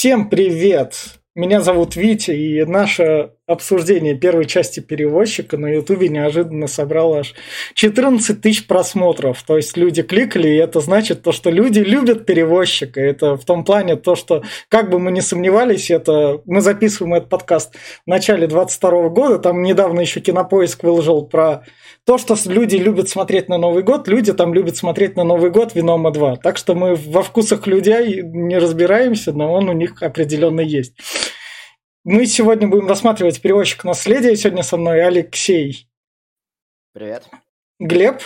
Всем привет! Меня зовут Витя, и наше обсуждение первой части перевозчика на Ютубе неожиданно собрало аж 14 тысяч просмотров. То есть люди кликали, и это значит то, что люди любят перевозчика. Это в том плане то, что как бы мы ни сомневались, это мы записываем этот подкаст в начале 22 года, там недавно еще Кинопоиск выложил про то, что люди любят смотреть на Новый год, люди там любят смотреть на Новый год Винома 2. Так что мы во вкусах людей не разбираемся, но он у них определенно есть. Мы сегодня будем рассматривать перевозчик наследия. Сегодня со мной Алексей. Привет. Глеб.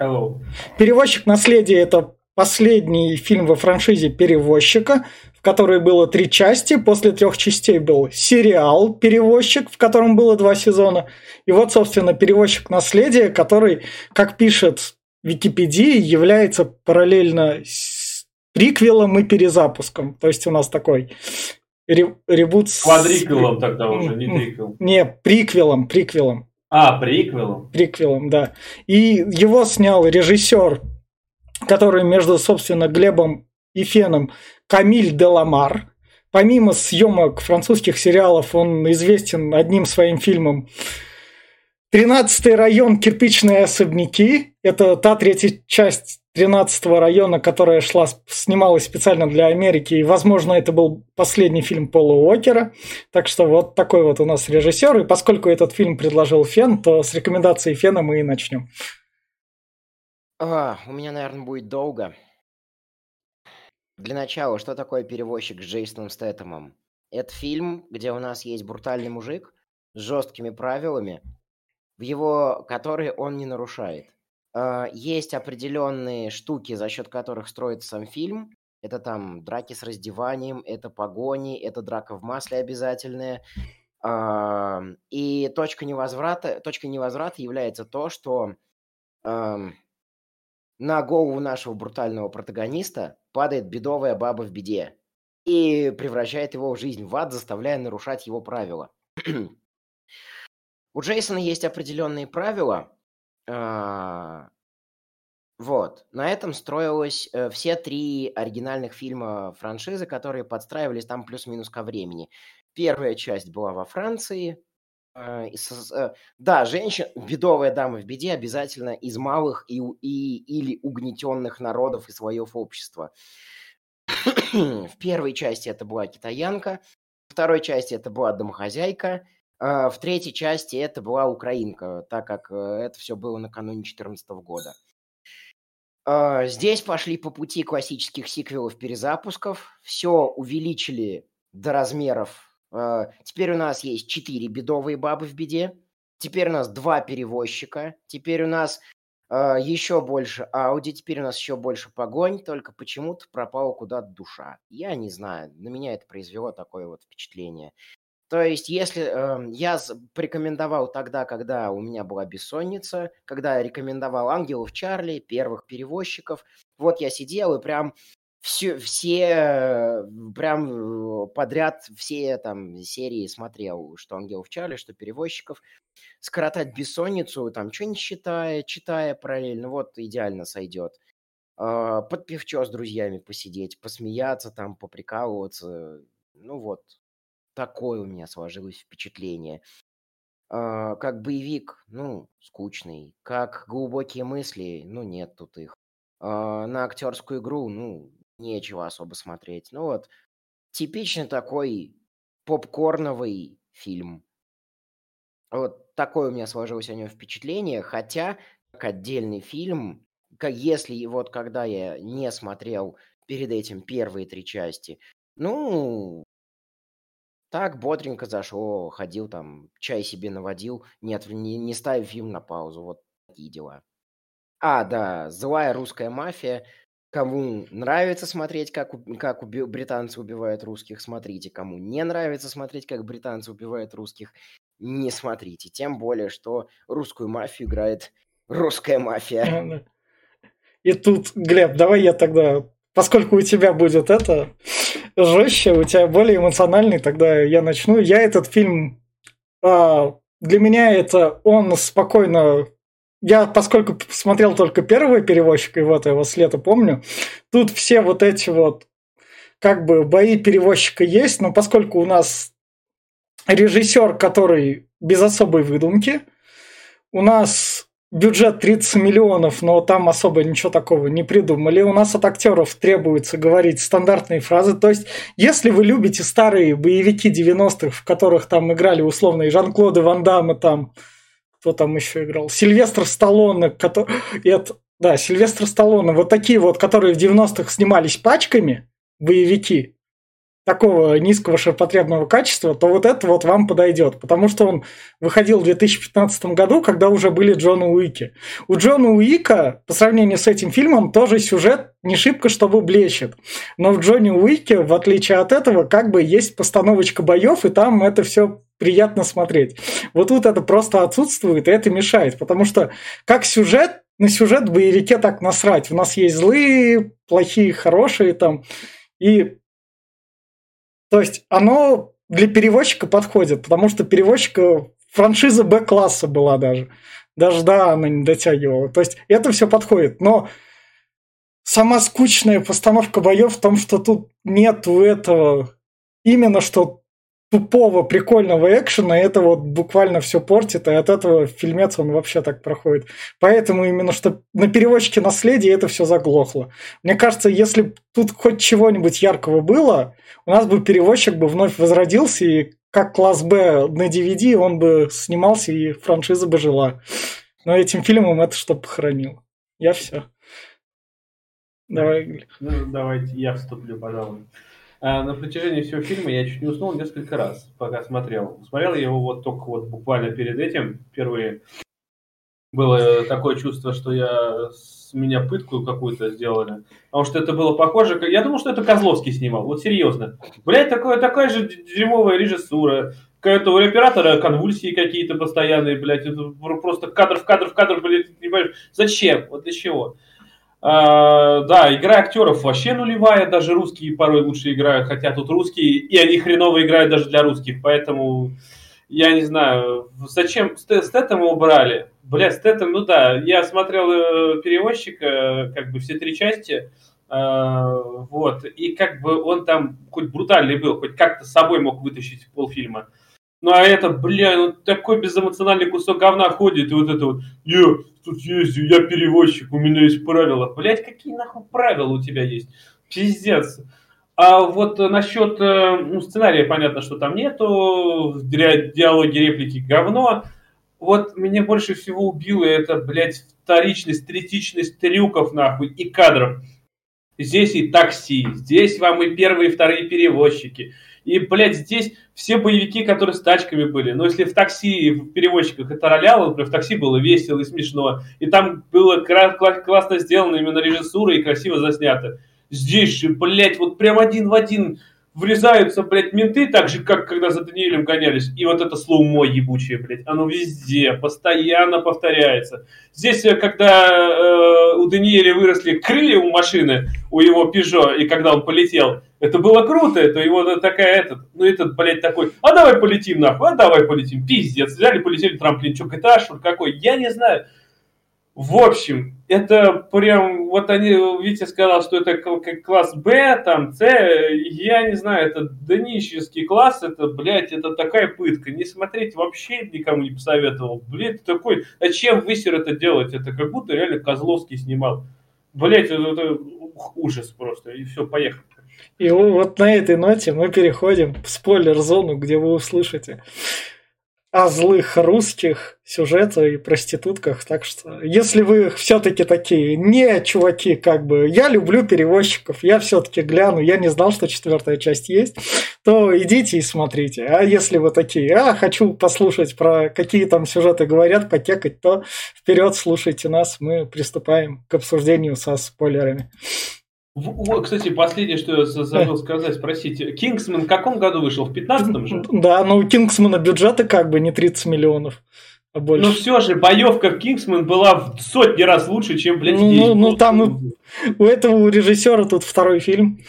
Hello. Перевозчик наследия это последний фильм во франшизе перевозчика, в которой было три части. После трех частей был сериал «Перевозчик», в котором было два сезона. И вот, собственно, «Перевозчик наследия», который, как пишет Википедия, является параллельно с приквелом и перезапуском. То есть у нас такой ребут с... Квадриквелом тогда уже, не триквел. Не, приквелом, приквелом. А, приквелом. Приквелом, да. И его снял режиссер, который между, собственно, Глебом и Феном Камиль Деламар. Помимо съемок французских сериалов, он известен одним своим фильмом Тринадцатый район «Кирпичные особняки». Это та третья часть 13 района, которая шла, снималась специально для Америки. И, возможно, это был последний фильм Пола Уокера. Так что вот такой вот у нас режиссер. И поскольку этот фильм предложил Фен, то с рекомендацией Фена мы и начнем. А, у меня, наверное, будет долго. Для начала, что такое перевозчик с Джейсоном Стэтомом? Это фильм, где у нас есть брутальный мужик с жесткими правилами, в его которые он не нарушает. А, есть определенные штуки, за счет которых строится сам фильм. Это там драки с раздеванием, это погони, это драка в масле обязательная. И точка невозврата, точка невозврата является то, что на голову нашего брутального протагониста падает бедовая баба в беде и превращает его в жизнь в ад, заставляя нарушать его правила. У Джейсона есть определенные правила. А, вот. На этом строилось э, все три оригинальных фильма франшизы, которые подстраивались там плюс-минус ко времени. Первая часть была во Франции. А, э, да, женщина, бедовая дама в беде обязательно из малых и, и, или угнетенных народов и слоев общества. В первой части это была китаянка, в второй части это была домохозяйка – в третьей части это была украинка, так как э, это все было накануне 2014 года. А, здесь пошли по пути классических сиквелов-перезапусков. Все увеличили до размеров. А, теперь у нас есть четыре бедовые бабы в беде. Теперь у нас два перевозчика. Теперь у нас еще больше Ауди. Теперь у нас еще больше погонь. Только почему-то пропала куда-то душа. Я не знаю. На меня это произвело такое вот впечатление. То есть, если э, я порекомендовал тогда, когда у меня была бессонница, когда я рекомендовал ангелов Чарли, первых перевозчиков, вот я сидел и прям все, все прям подряд все там серии смотрел, что ангелов Чарли, что перевозчиков. Скоротать бессонницу, там, что не считая, читая параллельно, вот идеально сойдет. Э, под пивчо с друзьями посидеть, посмеяться, там, поприкалываться. Ну вот, Такое у меня сложилось впечатление. А, как боевик, ну, скучный. Как глубокие мысли, ну, нет тут их. А, на актерскую игру, ну, нечего особо смотреть. Ну вот, типичный такой попкорновый фильм. Вот такое у меня сложилось о нем впечатление, хотя как отдельный фильм, как если вот когда я не смотрел перед этим первые три части, ну, так бодренько зашел, ходил там, чай себе наводил, нет, не, не ставив фильм на паузу. Вот такие дела. А, да, злая русская мафия. Кому нравится смотреть, как, как уби- британцы убивают русских, смотрите. Кому не нравится смотреть, как британцы убивают русских, не смотрите. Тем более, что русскую мафию играет русская мафия. И тут, Глеб, давай я тогда, поскольку у тебя будет это, жестче, у тебя более эмоциональный, тогда я начну. Я этот фильм... А, для меня это он спокойно... Я, поскольку смотрел только первый перевозчик, и вот его с лета помню, тут все вот эти вот как бы бои перевозчика есть, но поскольку у нас режиссер, который без особой выдумки, у нас бюджет 30 миллионов, но там особо ничего такого не придумали. У нас от актеров требуется говорить стандартные фразы. То есть, если вы любите старые боевики 90-х, в которых там играли условно и Жан-Клоды Ван Дамма, там, кто там еще играл, Сильвестр Сталлоне, который... Это, да, Сильвестр Сталлоне, вот такие вот, которые в 90-х снимались пачками, боевики, такого низкого ширпотребного качества, то вот это вот вам подойдет. Потому что он выходил в 2015 году, когда уже были Джона Уики. У Джона Уика, по сравнению с этим фильмом, тоже сюжет не шибко, чтобы блещет. Но в Джонни Уике, в отличие от этого, как бы есть постановочка боев, и там это все приятно смотреть. Вот тут это просто отсутствует, и это мешает. Потому что как сюжет, на сюжет боевике так насрать. У нас есть злые, плохие, хорошие там. И то есть оно для переводчика подходит, потому что переводчика франшиза Б-класса была даже. Даже да, она не дотягивала. То есть это все подходит. Но сама скучная постановка боев в том, что тут нету этого именно что тупого, прикольного экшена, это вот буквально все портит, и от этого фильмец он вообще так проходит. Поэтому именно что на переводчике наследие это все заглохло. Мне кажется, если тут хоть чего-нибудь яркого было, у нас бы переводчик бы вновь возродился, и как класс Б на DVD он бы снимался, и франшиза бы жила. Но этим фильмом это что похоронил. Я все. Давай. Ну, давайте я вступлю, пожалуй. А, на протяжении всего фильма я чуть не уснул несколько раз, пока смотрел. Смотрел я его вот только вот буквально перед этим, впервые. Было такое чувство, что я с меня пытку какую-то сделали. Потому что это было похоже... Я думал, что это Козловский снимал. Вот серьезно. Блять, такое, такая же дерьмовая режиссура. Какая-то у оператора конвульсии какие-то постоянные, блядь. Это просто кадр в кадр в кадр, блядь, не понимаешь. Зачем? Вот для чего? А, да, игра актеров вообще нулевая, даже русские порой лучше играют, хотя тут русские, и они хреново играют даже для русских, поэтому я не знаю, зачем Стэттем убрали? Бля, Стэттем, ну да, я смотрел э, перевозчика, как бы все три части, э, вот, и как бы он там хоть брутальный был, хоть как-то с собой мог вытащить полфильма. Ну а это, бля, ну такой безэмоциональный кусок говна ходит, и вот это вот, я тут ездю, я перевозчик, у меня есть правила. Блять, какие нахуй правила у тебя есть? Пиздец. А вот насчет э, ну, сценария, понятно, что там нету, диалоги, реплики говно. Вот меня больше всего убило это, блядь, вторичность, третичность трюков, нахуй, и кадров. Здесь и такси, здесь вам и первые, и вторые перевозчики. И, блядь, здесь все боевики, которые с тачками были. Но если в такси, в перевозчиках это роляло, например, в такси было весело и смешно. И там было классно сделано именно режиссура и красиво заснято. Здесь же, блядь, вот прям один в один врезаются, блядь, менты, так же, как когда за Даниэлем гонялись. И вот это слоумо ебучее, блядь, оно везде, постоянно повторяется. Здесь, э, когда э, у Даниэля выросли крылья у машины, у его Пежо, и когда он полетел, это было круто, это его такая, этот, ну этот, блядь, такой, а давай полетим нахуй, а давай полетим, пиздец, взяли, полетели трамплин, что, что какой, я не знаю. В общем, это прям, вот они, Витя сказал, что это класс Б, там, С, я не знаю, это донический класс, это, блядь, это такая пытка. Не смотреть вообще никому не посоветовал. Блядь, такой, зачем высер это делать? Это как будто реально Козловский снимал. Блядь, это, это ужас просто. И все, поехали. И вот на этой ноте мы переходим в спойлер-зону, где вы услышите о злых русских сюжетах и проститутках. Так что, если вы все-таки такие не чуваки, как бы, я люблю перевозчиков, я все-таки гляну, я не знал, что четвертая часть есть, то идите и смотрите. А если вы такие, а, хочу послушать про какие там сюжеты говорят, потекать, то вперед слушайте нас, мы приступаем к обсуждению со спойлерами. Кстати, последнее, что я забыл сказать, спросите. Кингсман в каком году вышел? В 15-м же? Да, но у Кингсмана бюджеты как бы не 30 миллионов. А больше. Но все же, боевка в Кингсман была в сотни раз лучше, чем, блядь, ну, здесь. Ну, ну там у, у этого у режиссера тут второй фильм.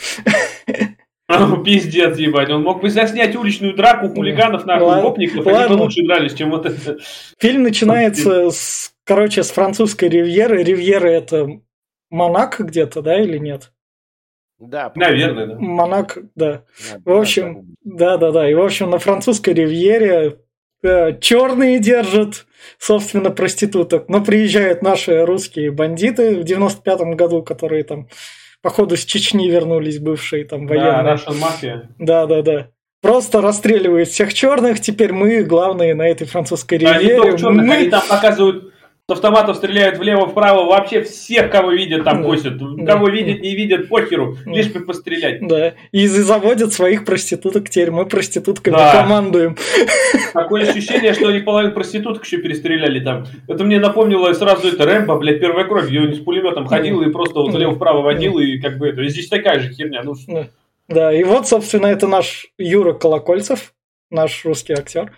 Пиздец, ебать. Он мог бы заснять уличную драку хулиганов, нахуй, ладно, гопников, они бы лучше дрались, чем вот это. Фильм начинается с, короче, с французской ривьеры. Ривьера это Монако где-то, да, или нет? Да, Наверное, да. Монако, да. надо- В общем, да, да, да. И, в общем, на французской ривьере э, черные держат, собственно, проституток. Но приезжают наши русские бандиты в 95-м году, которые там, походу, с Чечни вернулись, бывшие там Да, военные. Russian Mafia. Да, да, да. Просто расстреливают всех черных. Теперь мы главные на этой французской Да, не ривьере. только черных, Мы- они там показывают с автоматов стреляют влево-вправо, вообще всех, кого видят, там Да. косят. Да. Кого видят, не видят, похеру, Да. лишь бы пострелять. Да, и заводят своих проституток теперь. Мы проститутками Да. командуем. Такое ощущение, что они половину проституток еще перестреляли там. Это мне напомнило сразу это Рэмбо, блядь, первая кровь, он с пулеметом ходил и просто вот Да. влево-вправо водил, и как бы это. И здесь такая же херня. Ну, Да. Да, и вот, собственно, это наш Юра Колокольцев, наш русский актер.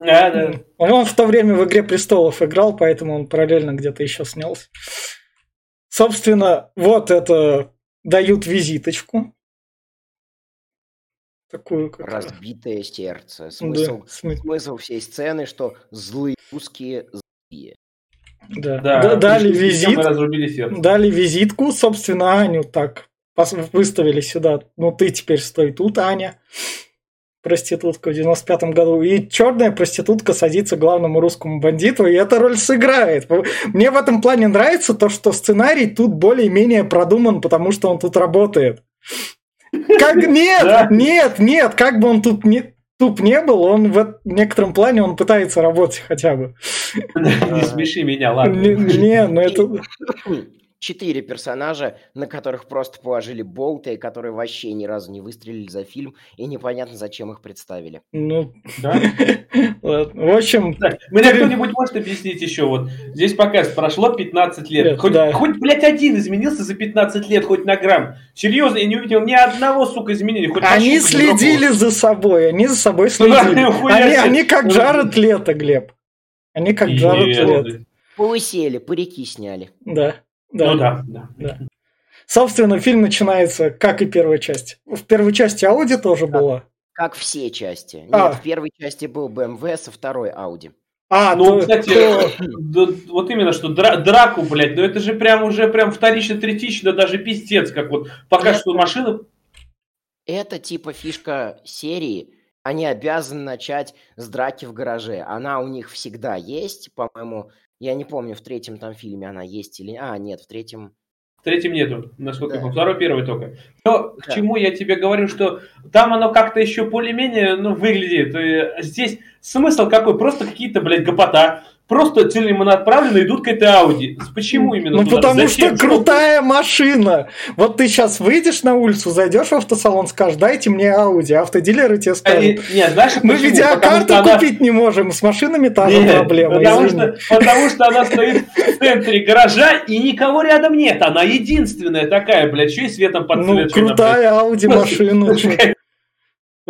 Да, да. Он в то время в «Игре престолов» играл, поэтому он параллельно где-то еще снялся. Собственно, вот это дают визиточку. Такую как раз. Разбитое сердце. Да, Смысл, см- смысл всей сцены, что злые русские злые. да. Да, Д- Дали визит. Дали визитку, собственно, Аню так выставили сюда. Ну, ты теперь стой тут, Аня. Проститутка в 95-м году. И черная проститутка садится главному русскому бандиту, и эта роль сыграет. Мне в этом плане нравится то, что сценарий тут более-менее продуман, потому что он тут работает. Как нет, нет, нет, как бы он тут не туп не был, он в некотором плане он пытается работать хотя бы. Не смеши меня, ладно. Не, не, ну это... Четыре персонажа, на которых просто положили болты, которые вообще ни разу не выстрелили за фильм, и непонятно, зачем их представили. Ну, Да? ладно. В общем, Так, Мне кто-нибудь может объяснить еще? Вот здесь показ прошло 15 лет. Хоть, хоть, блядь, один изменился за 15 лет, хоть на грамм. Серьезно, я не увидел ни одного, сука, изменения. Они следили за собой, они за собой следили. Они, как Джаред Лето, Глеб. Они как Джаред. Лето. Полысели, парики сняли. Да, да. Ну да, да. Собственно, фильм начинается, как и первая часть. В первой части Ауди тоже была. Как все части. Нет, А. в первой части был BMW, со второй Audi. А, Ну, то- кстати, то- да, вот именно что дра- драку, блядь, ну это же прям уже прям вторично, третично, даже пиздец, как вот пока что машина... Это типа фишка серии. Они обязаны начать с драки в гараже. Она у них всегда есть, по-моему. Я не помню, в третьем там фильме она есть или... А, нет, в третьем... В третьем нету, насколько я Да. помню. Второй, первый только. Но к Да. чему я тебе говорю, что там оно как-то еще более-менее ну, выглядит. И здесь смысл какой? Просто какие-то, блядь, гопота. Просто целенаправленно идут к этой Ауди. Почему именно Ну, туда? потому Зачем? что крутая машина. Вот ты сейчас выйдешь на улицу, зайдешь в автосалон, скажешь, дайте мне Ауди. Автодилеры тебе скажут. Нет, знаешь, Мы почему? видеокарту Потому что она- купить не можем, с машинами та же Нет, проблема. потому, извини. что, потому что она стоит в центре гаража, и никого рядом нет. Она единственная такая, блядь, еще и светом Ну, подсвечена. крутая Ауди машина.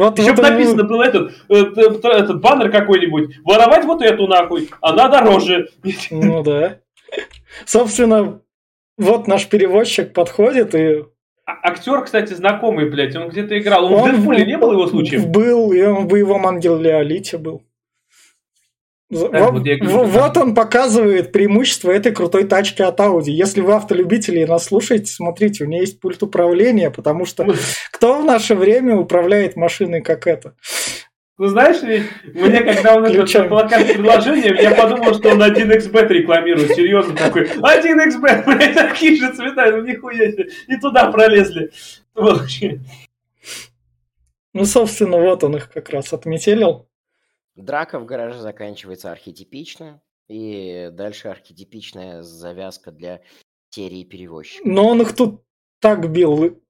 Вот, Еще вот бы он- написано было этот, этот, этот баннер какой-нибудь. Воровать вот эту нахуй, она дороже. Ну да. Собственно, вот наш переводчик подходит и... А- Актер, кстати, знакомый, блядь, он где-то играл. Он, в Он Дэдпуле не было его случаем? Был, и он в боевом ангеле Алите был. Во- вот говорю, он показывает преимущество этой крутой тачки от Audi. Если вы автолюбители и нас слушаете, смотрите, у нее есть пульт управления, потому что кто в наше время управляет машиной как это? Ну, знаешь, мне, когда он этот плакат предложением, я подумал, что он 1xbet рекламирует. Серьезно такой. 1xbet, блядь, такие же цвета, ну нихуя себе. И туда пролезли. Вообще. Ну, собственно, вот он их как раз отметелил. Драка в гараже заканчивается архетипично. И дальше архетипичная завязка для серии перевозчиков. Но он их тут так бил,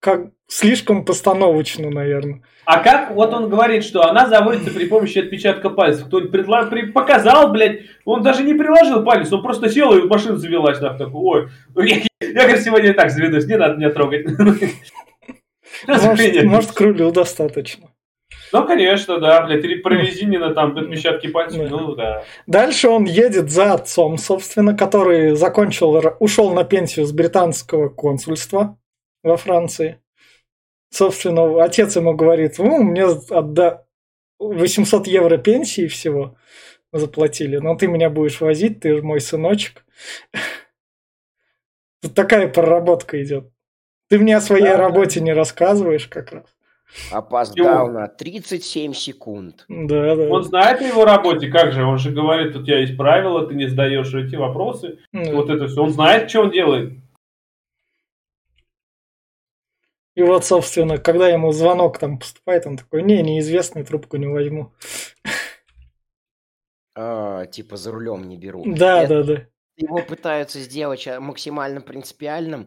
как слишком постановочно, наверное. А как вот он говорит, что она заводится при помощи отпечатка пальцев? Кто-нибудь предла- при- показал, блядь, он даже не приложил палец, он просто сел и машина завелась. Так, такой, ой, я, я, говорит, сегодня и так заведусь, не надо меня трогать. Может, может, к рулю достаточно. Ну, конечно, да, блядь, или прорезинено там отпечатки пальцев, Да. ну, да. Дальше он едет за отцом, собственно, который закончил, ушел на пенсию с британского консульства во Франции. Собственно, отец ему говорит, ну, мне отда 800 евро пенсии всего заплатили, но ты меня будешь возить, ты же мой сыночек. Тут такая проработка идет. Ты мне о своей да, работе да. не рассказываешь как раз. Опоздал на 37 секунд. Да, да. Он знает о его работе, как же? Он же говорит, у тебя есть правила, ты не сдаешь эти вопросы. Да. Вот это все. Он знает, что он делает. И вот, собственно, когда ему звонок там поступает, он такой, не, неизвестный, трубку не возьму. А, типа за рулем не беру. Да, Это, да, да. Его пытаются сделать максимально принципиальным,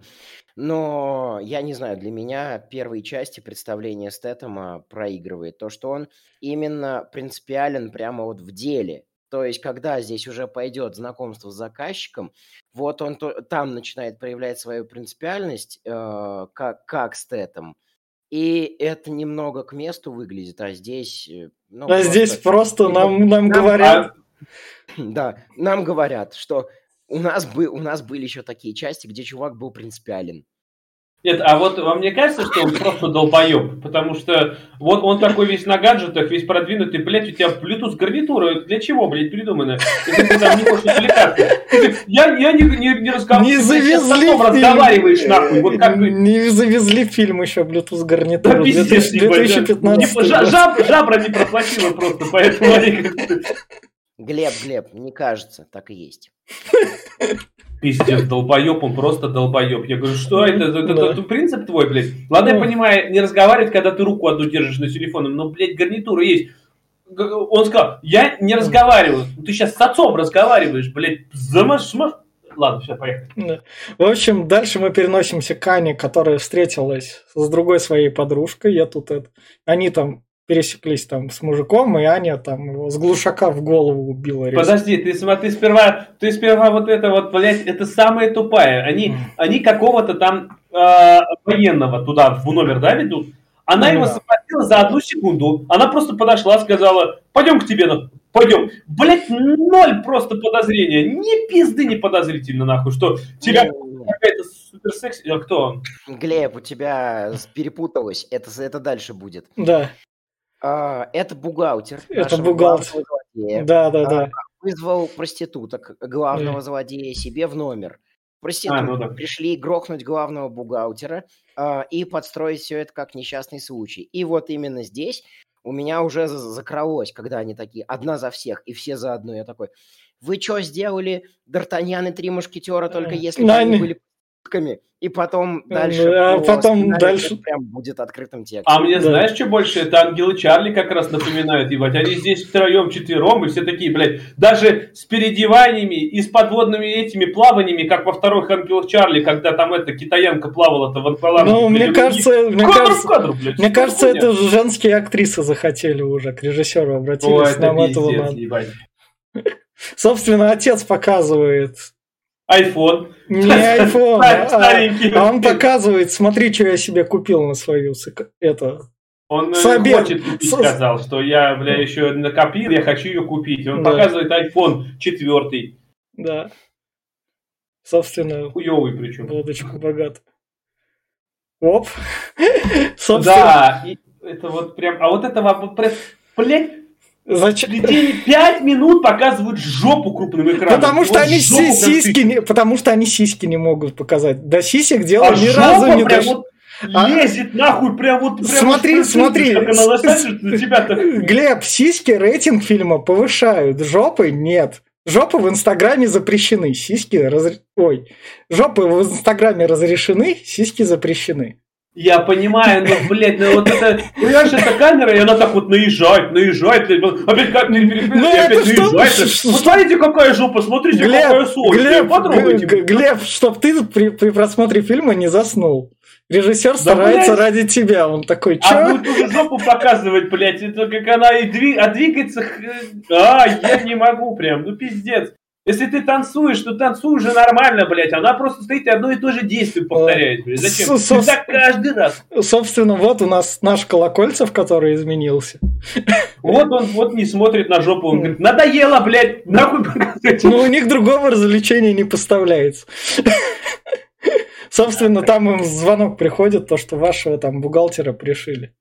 но я не знаю, для меня первые части представления Стэттема проигрывает то, что он именно принципиален прямо вот в деле. То есть, когда здесь уже пойдет знакомство с заказчиком, вот он то, там начинает проявлять свою принципиальность, э, как, как Стэттем, и это немного к месту выглядит, а здесь... Э, ну, а просто, здесь просто нам, нам, нам говорят... Да, нам говорят, что у нас, бы, у нас были еще такие части, где чувак был принципиален. Нет, а вот вам не кажется, что он просто долбоеб? Потому что вот он такой весь на гаджетах, весь продвинутый, блядь, у тебя Bluetooth гарнитура, для чего, блядь, придумано? Если ты там не хочешь отвлекаться. Я, я не, не, не разговариваю. Не завезли фильм. разговариваешь, нахуй. Вот как бы... Не завезли фильм еще Bluetooth гарнитуру. Да, пиздец, 2015 типа, жаб, жабра не проплатила просто, поэтому они Глеб, Глеб, не кажется, так и есть. Пиздец, долбоеб, он просто долбоеб. Я говорю, что это? Это, это, это принцип твой, блядь. Ладно, я понимаю, не разговаривать, когда ты руку одну держишь на телефоне, но, блядь, гарнитура есть. Он сказал, я не разговариваю. Ты сейчас с отцом разговариваешь, блядь, замаш... Ладно, все, поехали. В общем, дальше мы переносимся к Ане, которая встретилась с другой своей подружкой. Я тут это... Они там пересеклись там с мужиком, и Аня там его с глушака в голову убила. Резко. Подожди, ты смотри, сперва, ты сперва вот это вот, блядь, это самое тупое. Они, mm. они какого-то там э, военного туда в номер, да, ведут? Она mm. его схватила за одну секунду. Она просто подошла, сказала, пойдем к тебе, пойдем. Блять, ноль просто подозрения. Ни пизды не подозрительно, нахуй, что тебя mm. какая-то суперсекси... А кто? Глеб, у тебя перепуталось. Это, это дальше будет. Да. А, это бухгалтер. Это бухгалтер. Да, да, да. Вызвал проституток, главного злодея себе в номер. Проститутки а, ну да. пришли грохнуть главного бухгалтера э, и подстроить все это как несчастный случай. И вот именно здесь у меня уже закралось, когда они такие, одна за всех и все за одну. Я такой, вы что сделали, Д'Артаньян и Три Мушкетера, только если бы они были шутками, и потом дальше... А потом дальше... Прям будет открытым текстом. А мне да. знаешь, что больше? Это Ангелы Чарли как раз напоминают, ебать. Они здесь втроем, четвером, и все такие, блядь, даже с переодеваниями и с подводными этими плаваниями, как во вторых Ангелах Чарли, когда там эта китаянка плавала-то в акваланге. Ну, мне кажется, мне кажется, кадр, блядь, мне кажется, это женские актрисы захотели уже, к режиссеру обратились. О, нам этого надо. Собственно, отец показывает iPhone. Не iPhone, а, а он показывает, смотри, что я себе купил на свою это. Он э, Собер. хочет купить, сказал, что я, бля, еще накопил, я хочу ее купить. Он да. показывает iPhone 4. Да. Собственно. Хуёвый причем. Лодочку богат. Оп. Собственно. Да, это вот прям, а вот это, блядь, Зачем? Детей пять минут показывают жопу крупным экраном. Потому что вот они сиськи не, потому что они сиськи не могут показать. До сисек дело а ни разу не дошло. Вот а? лезет нахуй, прям вот... Прям смотри, смотри. Как она на тебя Глеб, сиськи рейтинг фильма повышают, жопы нет. Жопы в Инстаграме запрещены, сиськи раз... Ой, жопы в Инстаграме разрешены, сиськи запрещены. Я понимаю, но, блядь, ну вот это, понимаешь, эта камера, и она так вот наезжает, наезжает, блядь, опять как не ну, опять наезжает. Посмотрите, какая жопа, смотрите, Глеб, какая соль. Глеб, Глеб, чтоб ты при, при просмотре фильма не заснул. Режиссер старается блядь. ради тебя, он такой, чё? А будет уже жопу показывать, блядь, это как она и двиг... а двигается, а, я не могу прям, ну пиздец. Если ты танцуешь, то танцуй уже нормально, блядь. Она просто стоит и одно и то же действие повторяет, блядь. Зачем? Со- так каждый раз. Собственно, вот у нас наш Колокольцев, который изменился. Вот он вот не смотрит на жопу. Он говорит, надоело, блядь, нахуй Ну, у них другого развлечения не поставляется. Собственно, там им звонок приходит, то, что вашего там бухгалтера пришили.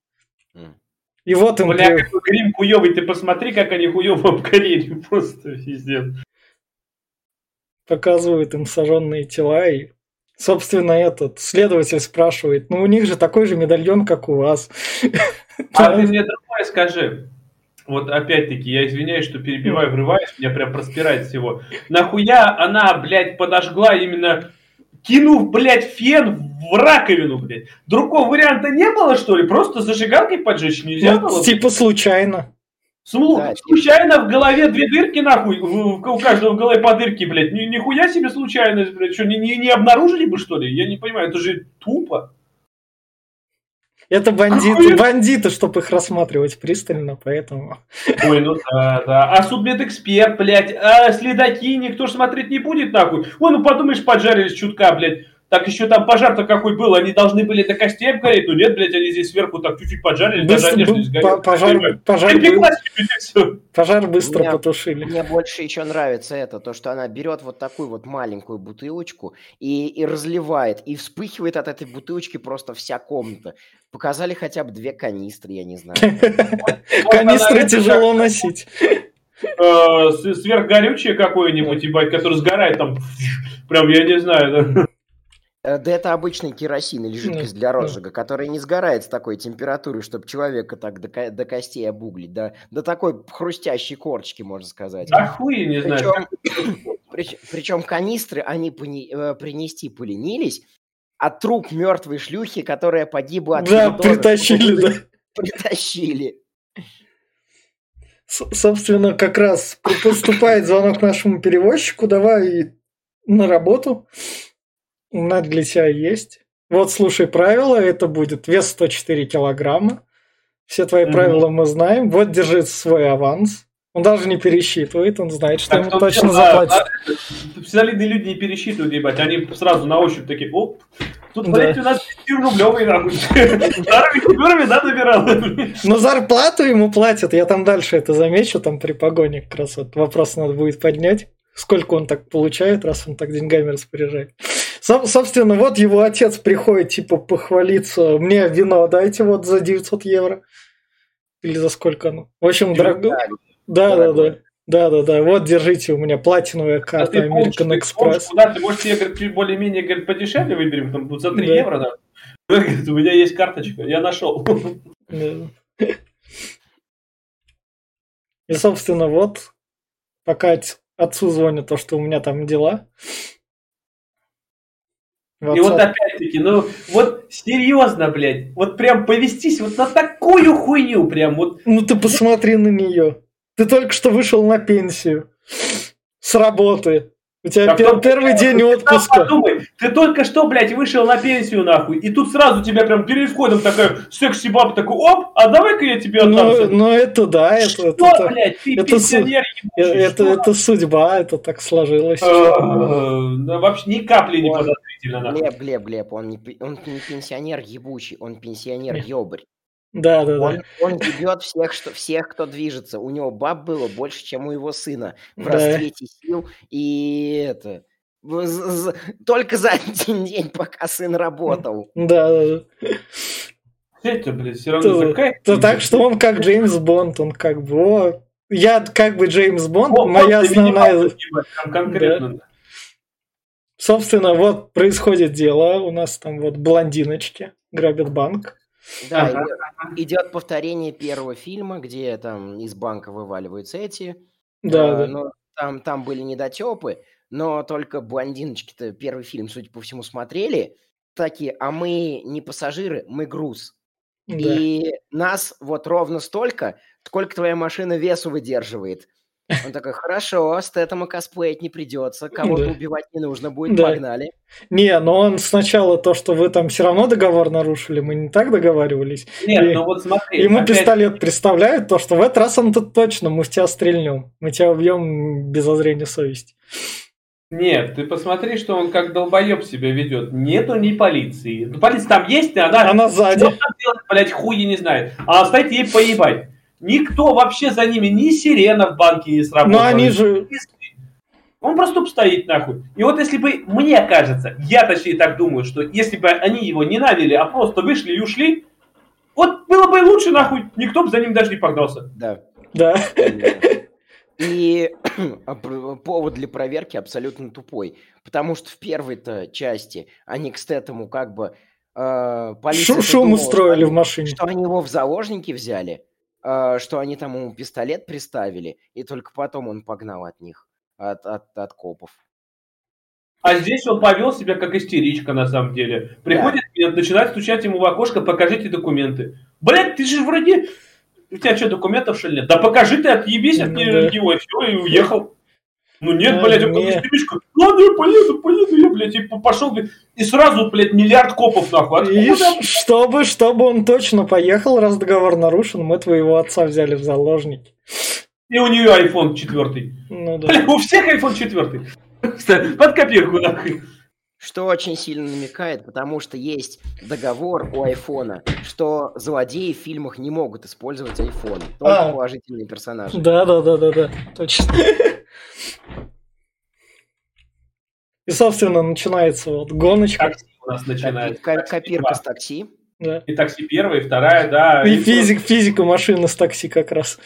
И вот им... Бля, какой грим хуёвый, ты посмотри, как они хуёво обгорели. Просто пиздец показывают им сожженные тела и Собственно, этот следователь спрашивает, ну у них же такой же медальон, как у вас. А ты мне другое скажи. Вот опять-таки, я извиняюсь, что перебиваю, врываюсь, меня прям проспирает всего. Нахуя она, блядь, подожгла именно кинув, блядь, фен в раковину, блядь. Другого варианта не было, что ли? Просто зажигалкой поджечь нельзя ну, было? Типа случайно. Слу... Да, случайно в голове две дырки, нахуй, у каждого в голове по дырке, блядь. Ни, нихуя себе случайность, блядь. Что, не, не, не обнаружили бы, что ли? Я не понимаю, это же тупо. Это бандиты, бандиты, чтобы их рассматривать пристально, поэтому... Ой, ну да, да. А судмедэксперт, блядь, а следаки никто ж смотреть не будет, нахуй. Ой, ну подумаешь, поджарились чутка, блядь. Так еще там пожар-то какой был, они должны были до костей обгореть, ну нет, блядь, они здесь сверху так чуть-чуть поджарили, быстро, даже одежда сгорела. Пожар, пожар, был, пожар быстро мне, потушили. Мне больше еще нравится это, то, что она берет вот такую вот маленькую бутылочку и, и разливает, и вспыхивает от этой бутылочки просто вся комната. Показали хотя бы две канистры, я не знаю. Канистры тяжело носить. Э, сверхгорючее какое-нибудь, ебать, которое сгорает там, прям, я не знаю, да это обычный керосин или жидкость для розжига, которая не сгорает с такой температурой, чтобы человека так до, до костей обуглить, до, до такой хрустящей корочки, можно сказать. А хуй не знаю. Причем, причем канистры они пони, э, принести поленились, а труп мертвой шлюхи, которая погибла от Да, притащили, да. Притащили. Собственно, как раз поступает звонок нашему перевозчику, давай на работу. У нас для тебя есть. Вот слушай правила, это будет вес 104 килограмма. Все твои mm-hmm. правила мы знаем. Вот держи свой аванс. Он даже не пересчитывает, он знает, что так, ему точно заплатят. Да, солидные люди не пересчитывают, ебать. Они сразу на ощупь такие, оп, тут, да. блядь, у нас 10 рублевый нахуй. Старыми да, набирал. Но зарплату ему платят, я там дальше это замечу, там при погоне как раз вот вопрос надо будет поднять. Сколько он так получает, раз он так деньгами распоряжает. Собственно, вот его отец приходит, типа, похвалиться. Мне вино дайте вот за 900 евро. Или за сколько оно? В общем, дорого. Да, да, да. Да, да, да. Вот держите, у меня платиновая карта а American Express. Куда ты можешь себе более-менее говорит, подешевле выберем, там за 3 да. евро, да. У меня есть карточка, я нашел. И, собственно, вот, пока отцу звонят то, что у меня там дела, WhatsApp. И вот опять-таки, ну вот серьезно, блядь, вот прям повестись вот на такую хуйню прям вот. Ну ты посмотри на нее. Ты только что вышел на пенсию с работы. У тебя пер- первый день отпуска. Подумай, ты только что, блядь, вышел на пенсию, нахуй, и тут сразу тебя прям перед входом такая секси баба такой, оп, а давай-ка я тебе отдам. Ну, ну это да, это... Что, это, блядь, ты это, пенсионер, э, это, это, это судьба, это так сложилось. Вообще ни капли не подозрительно. Глеб, Глеб, Глеб, он не, он не пенсионер ебучий, он пенсионер ебрь. Да, да, он, да. Он ебет всех, что, всех, кто движется. У него баб было больше, чем у его сына в да. расцвете сил. И это... Только за один день, пока сын работал. Да, да, да. Это, блядь, все равно то, то так что он как Джеймс Бонд, он как бы... О, я как бы Джеймс Бонд, о, моя основная... Конкретно. Да. Собственно, вот происходит дело. У нас там вот блондиночки грабят банк. Да, ага. идет повторение первого фильма, где там из банка вываливаются эти. Да, а, да. Но там, там были недотепы, но только блондиночки-то первый фильм, судя по всему, смотрели. Такие, а мы не пассажиры, мы груз. Да. И нас вот ровно столько, сколько твоя машина весу выдерживает. Он такой, хорошо, с Тетом косплеить не придется, кого-то да. убивать не нужно будет, да. погнали. Не, но он сначала то, что вы там все равно договор нарушили, мы не так договаривались. Нет, и, ну вот смотри. Ему опять... пистолет представляет то, что в этот раз он тут точно, мы в тебя стрельнем, мы тебя убьем без зазрения совести. Нет, ты посмотри, что он как долбоеб себя ведет. Нету ни полиции. Полиция там есть, она... Она сзади. Что там делать, блядь, хуй не знает. А оставить ей поебать. Никто вообще за ними, ни сирена в банке не сработала. Но они же... Он просто стоит нахуй. И вот если бы, мне кажется, я точнее так думаю, что если бы они его не навели, а просто вышли и ушли, вот было бы лучше нахуй, никто бы за ним даже не погнался. Да. Да. И повод для проверки абсолютно тупой. Потому что в первой-то части они к этому как бы... Э, полиция Шум устроили что, в машине. Что они его в заложники взяли, что они там ему пистолет приставили, и только потом он погнал от них, от, от, от копов. А здесь он повел себя как истеричка, на самом деле. Приходит да. начинает стучать ему в окошко, покажите документы. Блять, ты же вроде у тебя что, документов, что ли, нет? Да покажи ты, отъебись от него, и все, и уехал. Ну нет, а, блядь, он как истеричка. Ладно, я поеду, поеду, я, блядь, и пошел, и сразу, блядь, миллиард копов, нахуй. И чтобы, чтобы он точно поехал, раз договор нарушен, мы твоего отца взяли в заложники. И у нее iPhone четвертый. Ну да. Блин, у всех iPhone четвертый. Под копирку, нахуй. Что очень сильно намекает, потому что есть договор у айфона, что злодеи в фильмах не могут использовать айфон, только а, положительные персонажи. Да, да, да, да, да, точно. И, собственно, начинается вот гоночка. Такси у нас начинается. Копирка с такси. Да. И такси первая, вторая, да. И, и физик, физика машины с такси как раз.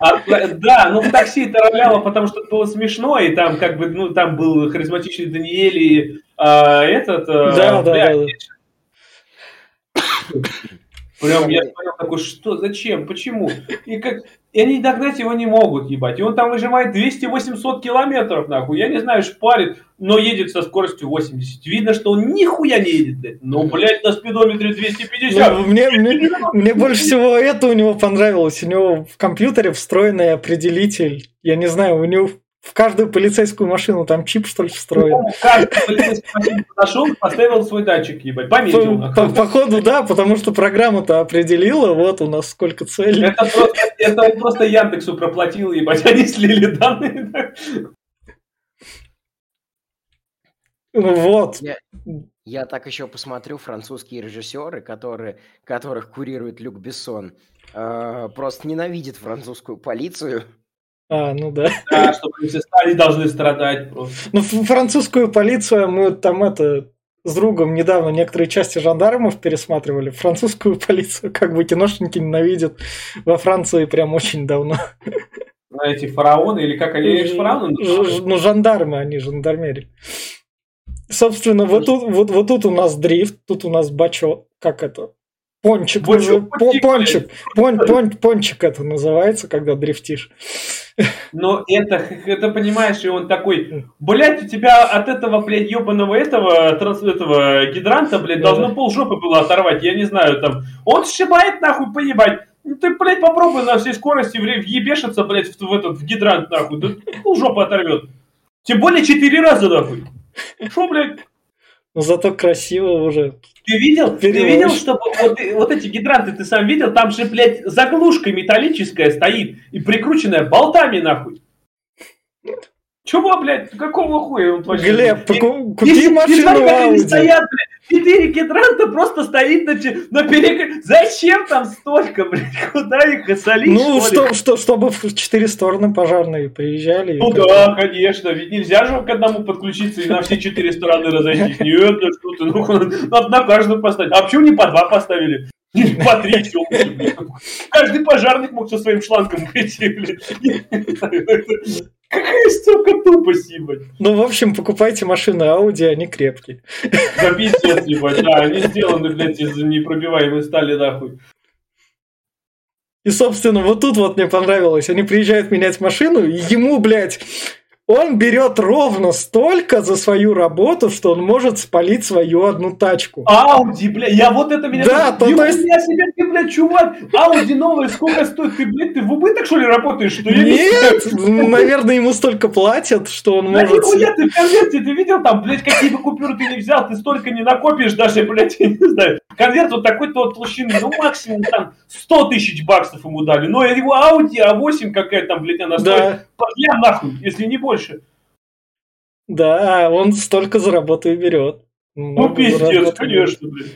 А, да, ну в такси это робляло, потому что это было смешно, и там как бы, ну, там был харизматичный Даниэль и а, этот... Да, да, да, да. Прям я понял такой, что, зачем, почему? И, как, и они догнать его не могут, ебать. И он там выжимает 200-800 километров, нахуй. Я не знаю, шпарит, но едет со скоростью 80. Видно, что он нихуя не едет, блядь. Ну, блядь, на спидометре 250. Ну, мне, мне, мне больше всего это у него понравилось. У него в компьютере встроенный определитель. Я не знаю, у него в каждую полицейскую машину там чип, что ли, встроен. Ну, каждую полицейскую машину подошел, поставил свой датчик, ебать, пометил. По, по, походу, да, потому что программа-то определила, вот у нас сколько целей. Это просто, это он просто Яндексу проплатил, ебать, они слили данные. Вот. Я, я так еще посмотрю французские режиссеры, которые, которых курирует Люк Бессон, э, просто ненавидят французскую полицию. А, ну да. Да, чтобы они должны страдать просто. Ну, французскую полицию мы там это с другом недавно некоторые части жандармов пересматривали. Французскую полицию как бы киношники ненавидят во Франции прям очень давно. Ну, эти фараоны, или как они, фараоны? Ну, жандармы, они жандармерии. Собственно, вот тут, вот, вот тут у нас дрифт, тут у нас бачо, как это, Пончик, пончик, пончик, пон, пон, пончик это называется, когда дрифтишь. Но это, это понимаешь, и он такой, блядь, у тебя от этого, блядь, ебаного этого, транс, этого гидранта, блядь, да. должно пол жопы было оторвать, я не знаю, там. Он сшибает нахуй поебать. Ну ты, блядь, попробуй на всей скорости въебешиться, блядь, в, в этот, в гидрант, нахуй. Да пол жопы оторвет. Тем более четыре раза, нахуй. Что, блядь? Но зато красиво уже. Ты видел? Ты видел, что вот, вот эти гидранты ты сам видел? Там же, блядь, заглушка металлическая стоит и прикрученная болтами нахуй. Чего, блядь, какого хуя он вообще? Глеб, купи и, машину Ауди. Стоят, блядь, четыре гидранта просто стоит на, на перек... Зачем там столько, блядь? Куда их солить, Ну, что, что, чтобы в четыре стороны пожарные приезжали. Ну да, конечно. Ведь нельзя же к одному подключиться и на все четыре стороны разойтись. Нет, ну что ты, ну, надо на каждую поставить. А почему не по два поставили? По три, Каждый пожарник мог со своим шлангом прийти, Какая столько тупость, ебать. Ну, в общем, покупайте машины Audi, они крепкие. Да пиздец, ебать, да, они сделаны, блядь, из непробиваемой стали, нахуй. И, собственно, вот тут вот мне понравилось. Они приезжают менять машину, и ему, блядь, он берет ровно столько за свою работу, что он может спалить свою одну тачку. Ауди, бля, я вот это меня... Да, то, то есть... Я себе, ты, бля, чувак, Ауди новая, сколько стоит? Ты, блядь, ты в убыток, что ли, работаешь? Что я Нет, не наверное, ему столько платят, что он да может... Да ты в конверте, ты видел там, блядь, какие бы купюры ты не взял, ты столько не накопишь даже, блядь, я не знаю. Конверт вот такой-то вот толщины, ну, максимум там 100 тысяч баксов ему дали. Но его Ауди А8 какая там, блядь, она стоит да. под нахуй, если не больше больше. Да, он столько за работу и берет. Ну, пиздец, конечно, блин.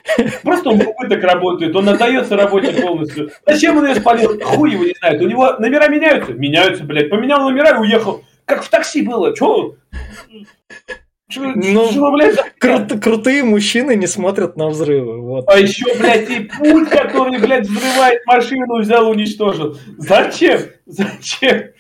Просто он убыток работает, он отдается работе полностью. Зачем он ее спалил? Хуй его не знает. У него номера меняются? Меняются, блядь. Поменял номера и уехал. Как в такси было. Че? Ну, Что, блядь, крут- крутые мужчины не смотрят на взрывы. Вот. А еще, блядь, и путь, который, блядь, взрывает машину, взял, уничтожил. Зачем? Зачем?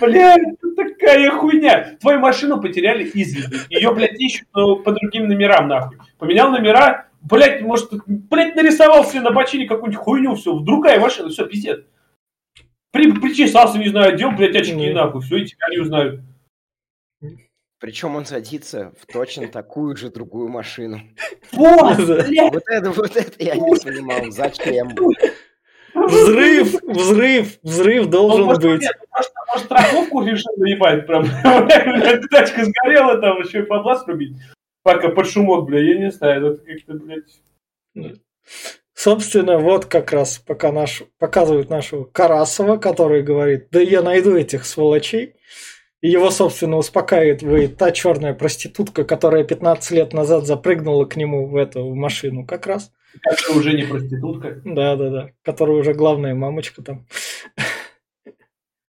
Блядь, это такая хуйня. Твою машину потеряли из виду. Ее, блядь, ищут по другим номерам, нахуй. Поменял номера, блядь, может, блядь, нарисовал себе на бочине какую-нибудь хуйню, все, другая машина, все, пиздец. При, причесался, не знаю, одел, блядь, очки, нахуй, все, и тебя не узнают. Причем он садится в точно такую же другую машину. Вот, блядь, Вот это, вот это я не понимал. Зачем? Взрыв, взрыв, взрыв Ну, должен может, быть. нет, может, может, страховку решил наебать прям. Тачка сгорела, там еще и подлаз рубить. Пока под шумок, бля, я не знаю, это как-то, блядь... Собственно, вот как раз пока наш, показывают нашего Карасова, который говорит, да я найду этих сволочей. И его, собственно, успокаивает та черная проститутка, которая 15 лет назад запрыгнула к нему в эту в машину как раз. Которая уже не проститутка. Да-да-да, которая уже главная мамочка там.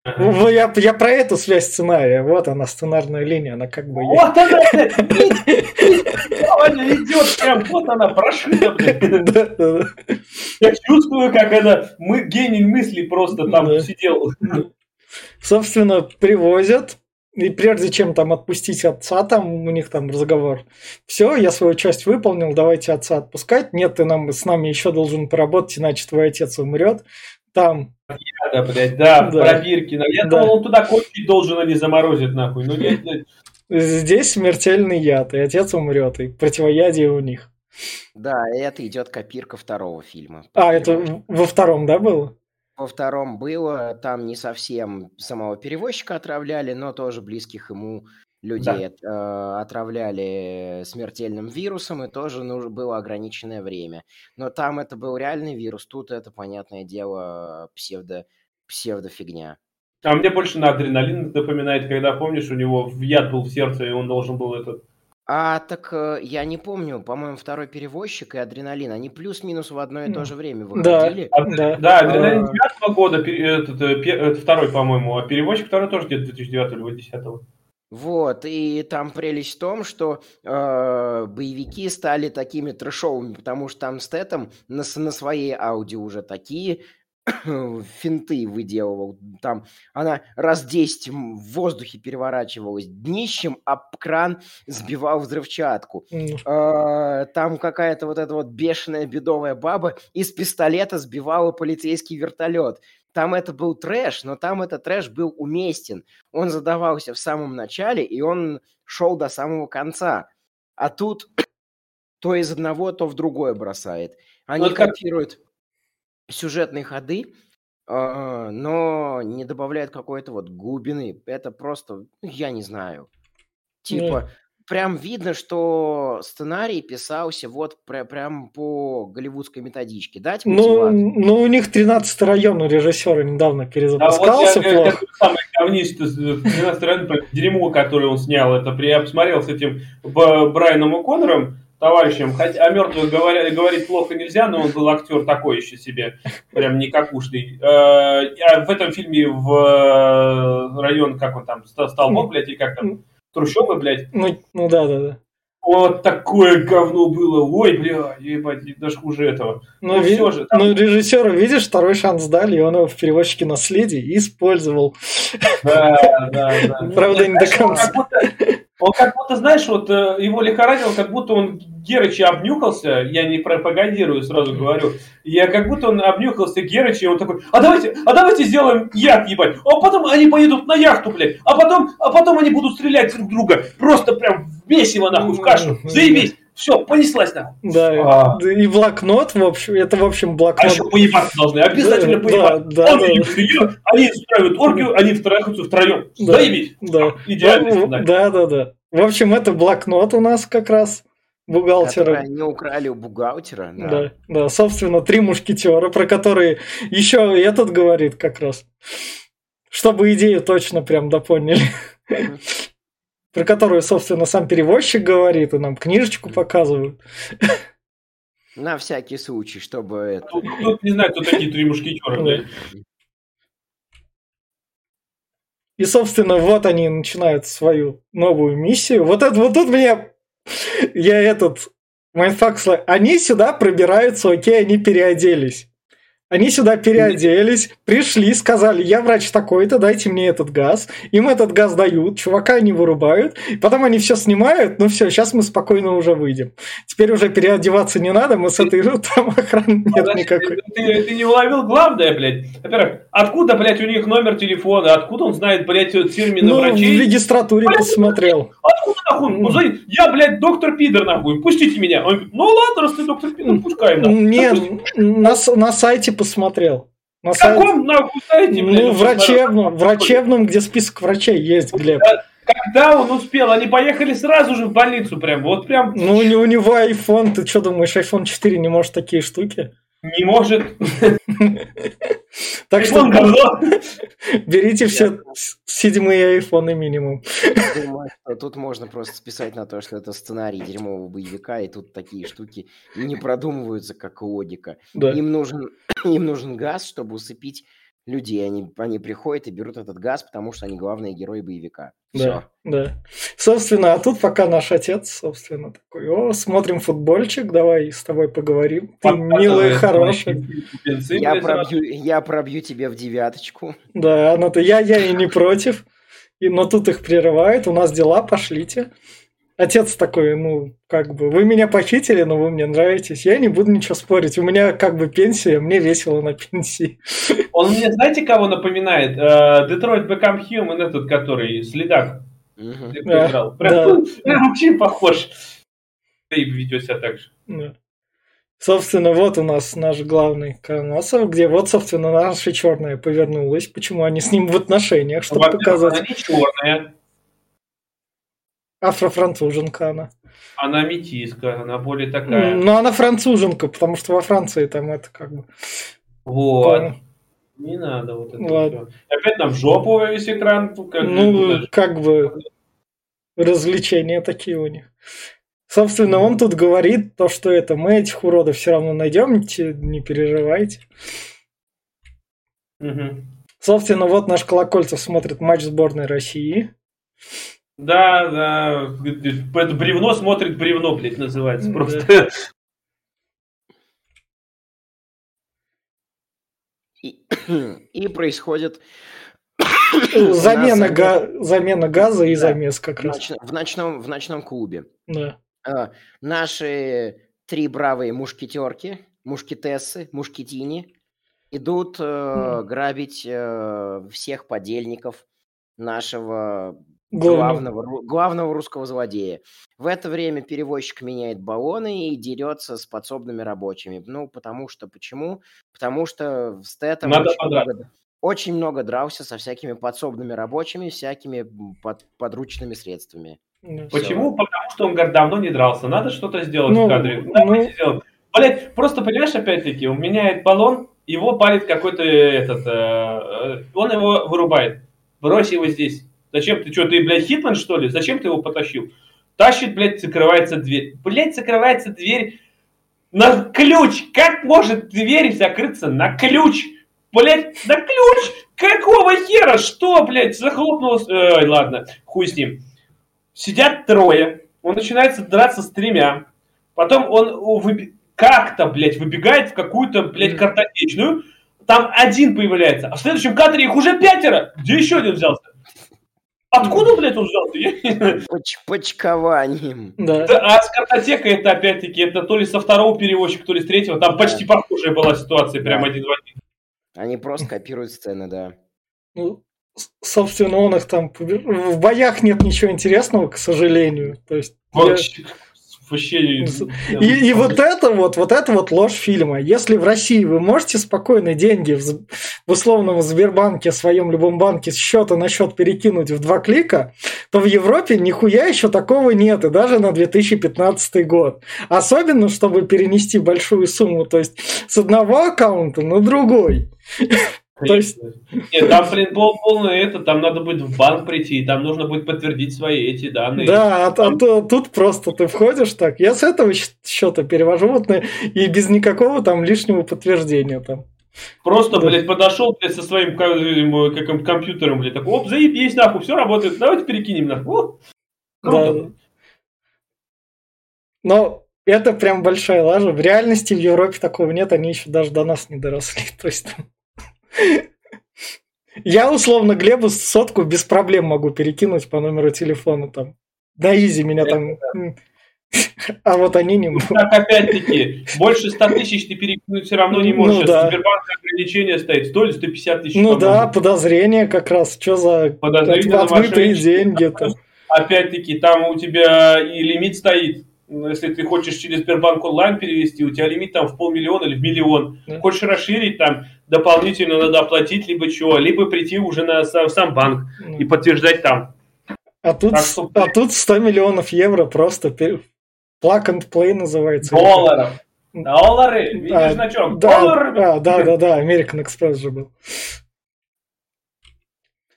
Ага. Я, я про эту связь сценария. Вот она, сценарная линия, она как бы. Вот она, она идет прям, вот она прошита. Я чувствую, как это, мы гений мысли просто там Да. сидел. Собственно, привозят. И прежде чем там отпустить отца, там у них там разговор. Все, я свою часть выполнил, давайте отца отпускать. Нет, ты нам с нами еще должен поработать, иначе твой отец умрет. Там, Да, блядь, да, Да. пробирки. Я Да. думал, он туда кончить должен, а не заморозит, нахуй. Ну, нет, блядь. здесь смертельный яд, и отец умрет, и противоядие у них. Да, это идет копирка второго фильма. А, это во втором, да, было? Во втором было, там не совсем самого перевозчика отравляли, но тоже близких ему людей от- э, отравляли смертельным вирусом, и тоже нужно было ограниченное время. Но там это был реальный вирус, тут это, понятное дело, псевдо, псевдофигня. А мне больше на адреналин напоминает, когда, помнишь, у него яд был в сердце, и он должен был этот... А так э, я не помню, по-моему, второй перевозчик и адреналин, они плюс-минус в одно и то же время Да. выходили. А, Да. Да, адреналин А. 9 года, пер- этот, э, пе- это второй, по-моему, а перевозчик второй тоже где-то 2009 или 2010. Вот, и там прелесть в том, что э, боевики стали такими трэшовыми, потому что там Стэтом на, на своей Ауди уже такие финты выделывал. Там она раз 10 м, в воздухе переворачивалась днищем, об кран сбивал взрывчатку. Э, Там какая-то вот эта вот бешеная бедовая баба из пистолета сбивала полицейский вертолет. Там это был трэш, но там этот трэш был уместен. Он задавался в самом начале, и он шел до самого конца. А тут то из одного, то в другое бросает. Они как- копируют сюжетные ходы, а, но не добавляют какой-то вот глубины. Это просто, ну, я не знаю. Типа, прям видно, что сценарий писался вот пря- прям по голливудской методичке. Дать Ну, мотивацию. ну, у них 13 район у режиссера недавно Да, вот перезапускался я, плохо. как самый говнистый 12 район про дерьмо, которое он снял, это при, я посмотрел с этим Брайаном О'Коннором, товарищем, хотя о мертвых говоря, говорить плохо нельзя, но он был актер такой еще себе, прям никакушный. Э, а в этом фильме в э, район, как он там, Ст- Столбок, блядь, или как там, Трущобы, блядь, Ну, ну да, да, да. вот такое говно было, ой, бля, ебать, даже хуже этого. Но, Ну, ви- всё же, там- ну, режиссеру, видишь, второй шанс дали, и он его в переводчике наследия использовал. Да, да, да. Правда, не до конца. как будто- Он как будто, знаешь, вот э, его лихорадило, как будто он Герыча обнюхался, я не пропагандирую, сразу говорю, я как будто он обнюхался Герыча, и он такой, а давайте, а давайте сделаем яд, ебать, а потом они поедут на яхту, блядь, а потом, а потом они будут стрелять друг друга, просто прям в месиво, нахуй, в кашу, заебись, все, понеслась, нахуй. Да, А. да, и блокнот, в общем, это, в общем, А блокнот. еще поебаться должны, обязательно Да, поебаться. да, Он да. её, они устраивают оргию, они втрахаются втроем. Да. Заебись. Да. Идеальный Ну, сценарий. Да, да, да. В общем, это блокнот у нас как раз бухгалтера. Которые они украли у бухгалтера. Да. Да, да, собственно, три мушкетера, про которые еще этот говорит как раз. Чтобы идею точно прям допоняли. Мгм. Про которую, собственно, сам перевозчик говорит, и нам книжечку показывают. На всякий случай, чтобы это... Тут, тут не знаю, кто такие три мушкетера, блядь. И, собственно, вот они начинают свою новую миссию. Вот это вот тут мне Я этот... Майнфакс, они сюда пробираются, окей, они переоделись. Они сюда переоделись, пришли, сказали, я врач такой-то, дайте мне этот газ. Им этот газ дают, чувака они вырубают. Потом они все снимают, ну все, сейчас мы спокойно уже выйдем. Теперь уже переодеваться не надо, мы с этой там охраны нет Подожди, никакой. Ты, ты не уловил главное, блядь. Во-первых, откуда, блядь, у них номер телефона? Откуда он знает, блядь, термины Ну, в врачей? регистратуре Блядь, посмотрел. Откуда нахуй? Ну, звони, я, блядь, доктор Пидор, нахуй, пустите меня. Он говорит, ну ладно, раз ты доктор Пидор, пускай. нахуй. Не, Допустим. на, на сайте посмотрел. На В каком, нахуй, сайте? Ну, врачебном, врачебном, где список врачей есть, Глеб. Когда он успел? Они поехали сразу же в больницу прям. Вот прям Ну, у, не- у него iPhone, ты что думаешь, iPhone 4 не может такие штуки? не может. Так что берите все седьмые айфоны минимум. Думаю, что тут можно просто списать на то, что это сценарий дерьмового боевика, и тут такие штуки не продумываются, как логика. Да. Им нужен, им нужен газ, чтобы усыпить людей. Они, они приходят и берут этот газ, потому что они главные герои боевика. Все. Да, да. Собственно, а тут пока наш отец, собственно, такой, о, смотрим футбольчик, давай с тобой поговорим. Ты милый, хороший. Я пробью, я пробью тебе в девяточку. Да, она-то я, я и не против. И, но тут их прерывает, у нас дела, пошлите. Отец такой, ну, как бы, вы меня похитили, но вы мне нравитесь. Я не буду ничего спорить. У меня как бы пенсия, мне весело на пенсии. Он мне, знаете, кого напоминает? Детройт Бекам Хьюман, этот, который следак Да, играл. да. Прям, прям очень похож. Ты ведет себя так же. Да. Собственно, вот у нас наш главный Коносов, где вот, собственно, наша черная повернулась. Почему они с ним в отношениях, чтобы показать. Она не черная, Афрофранцуженка она. она метиска, она более такая. Ну, она француженка, потому что во Франции там это как бы... Вот. Понял. Не надо вот это Ладно. всё. Опять нам в жопу весь экран. Как Ну, даже. как бы развлечения такие у них. Собственно, он тут говорит то, что это мы этих уродов все равно найдем, не переживайте. Мгм. Собственно, вот наш Колокольцев смотрит матч сборной России. Да, да. Это бревно смотрит бревно, блядь, называется. Да. Просто. И, и происходит Замена, нас- га- замена газа и Да. замес как в, раз. ноч- в ночном, в ночном клубе. Да. А, наши три бравые мушкетерки, мушкетессы, мушкетини идут э, грабить э, всех подельников нашего. Главного, главного русского злодея. В это время перевозчик меняет баллоны и дерется с подсобными рабочими. Ну, потому что, почему? Потому что Стэтом Надо очень много, очень много дрался со всякими подсобными рабочими, всякими под- подручными средствами. Да. Почему? Потому что он говорит, давно не дрался. Надо что-то сделать Ну, в кадре. ну- Давайте сделаем. Блять, просто понимаешь, опять-таки, он меняет баллон, его палит какой-то этот, э, э, он его вырубает. Брось его здесь. Зачем ты, что, ты, блядь, Хитман, что ли? Зачем ты его потащил? Тащит, блядь, закрывается дверь. Блядь, закрывается дверь на ключ. Как может дверь закрыться на ключ? Блядь, на ключ! Какого хера? Что, блядь, захлопнулось? Ой, ладно, хуй с ним. Сидят трое. Он начинается драться с тремя. Потом он выби- как-то, блядь, выбегает в какую-то, блядь, картотечную. Там один появляется. А в следующем кадре их уже пятеро. Где еще один взялся? Откуда, блядь, он взялся? Поч- почкованием. Да. Да, А с картотекой это опять-таки, это то ли со второго перевозчика, то ли с третьего. Там почти похожая была ситуация, прям один в один. Они просто копируют сцены, да. Ну, собственно, он их там... В боях нет ничего интересного, к сожалению. То есть... я- Вообще. И, и вот это вот, вот это вот ложь фильма. Если в России вы можете спокойно деньги в, в условном Сбербанке, своем любом банке с счета на счет перекинуть в два клика, то в Европе нихуя еще такого нет, и даже на 2015 год. Особенно, чтобы перенести большую сумму, то есть с одного аккаунта на другой. То есть- Нет, там, блин, пол, полное это, там надо будет в банк прийти, там нужно будет подтвердить свои эти данные. Да, а, а то- тут просто ты входишь так, я с этого счета перевожу вот на- и без никакого там лишнего подтверждения там. Просто, Да. блядь, подошел, блядь, со своим ка- э, как им, компьютером, блядь, такой, оп, заебись, нахуй, все работает, давайте перекинем, нахуй. О, Да. круто. Но это прям большая лажа. В реальности в Европе такого нет, они еще даже до нас не доросли. То есть там... Я условно Глебу сотку без проблем могу перекинуть по номеру телефона там. Да изи меня там... А вот они не могут. Так, опять-таки, больше 100 тысяч ты перекинуть все равно не можешь. Ну, да. Сбербанк ограничение стоит 100 или 150 тысяч. Ну да, подозрение как раз. Что за отмытые деньги-то? Опять-таки, там у тебя и лимит стоит. Если ты хочешь через Сбербанк онлайн перевести, у тебя лимит там в полмиллиона или в миллион. Хочешь расширить, там дополнительно надо оплатить либо чего, либо прийти уже на сам банк да. и подтверждать там. А тут, что... а тут 100 миллионов евро просто Plug and play называется. Долларов. Доллары? Видишь а, значок? Да, Доллары? А, да, да, да, American Express же был.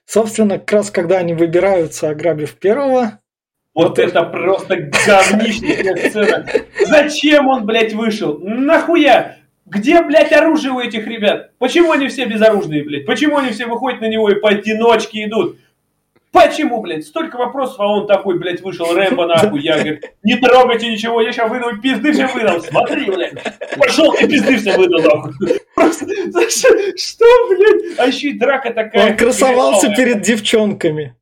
Собственно, как раз когда они выбираются, ограбив первого... Вот, вот это просто говнищная сцена. Зачем он, блядь, вышел? Нахуя? Где, блядь, оружие у этих ребят? Почему они все безоружные, блядь? Почему они все выходят на него и поодиночке идут? Почему, блядь? Столько вопросов, а он такой, блядь, вышел, Рэмбо, нахуй. Я, говорю, не трогайте ничего, я сейчас выдам пизды все выдам. Смотри, блядь. Пошел ты пизды все выдал, нахуй. Просто, что, блядь? А еще и драка такая. Он красовался перед девчонками.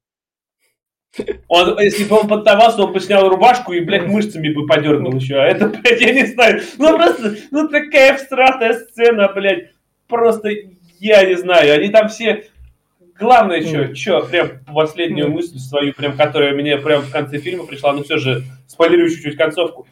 Он, если бы он поддавался, он бы снял рубашку и, блядь, мышцами бы подергал еще. А это, блядь, я не знаю. Ну, просто, ну, такая всратая сцена, блядь. Просто, я не знаю. Они там все Главное еще, что, прям последнюю мысль свою, прям, которая мне прям в конце фильма пришла, ну все же, спойлерую чуть-чуть концовку.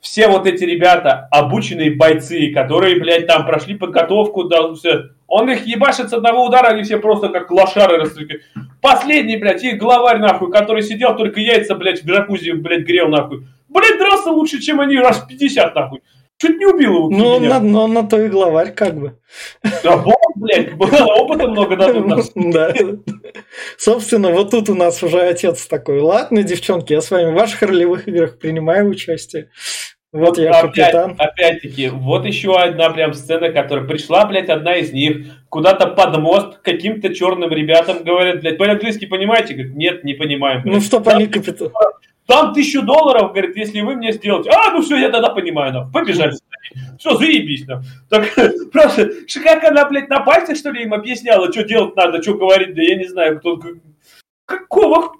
Все вот эти ребята, обученные бойцы, которые, блядь, там прошли подготовку, да, все, он их ебашит с одного удара, они все просто как лошары расстреляли. Последний, блядь, их главарь, нахуй, который сидел, только яйца, блядь, в джакузи, блядь, грел, нахуй. Блядь, дрался лучше, чем они раз 50, нахуй. Чуть не убил его. Ну, он на, но он на то и главарь, как бы. Да, бог, блядь, опыта много дадут Да. Собственно, вот тут у нас уже отец такой. Ладно, девчонки, я с вами в ваших ролевых играх принимаю участие. Вот я опять. Опять-таки, вот еще одна прям сцена, которая пришла, блядь, одна из них, куда-то под мост каким-то черным ребятам говорят, блядь, по-английски понимаете? Говорит, нет, не понимаем. Блядь. Ну, чтоб они капитан там тысячу долларов, говорит, если вы мне сделаете. А, ну все, я тогда понимаю, ну, побежали. Все, заебись, ну. Так, просто, как она, блядь, на пальцах, что ли, им объясняла, что делать надо, что говорить, да я не знаю, кто, какого...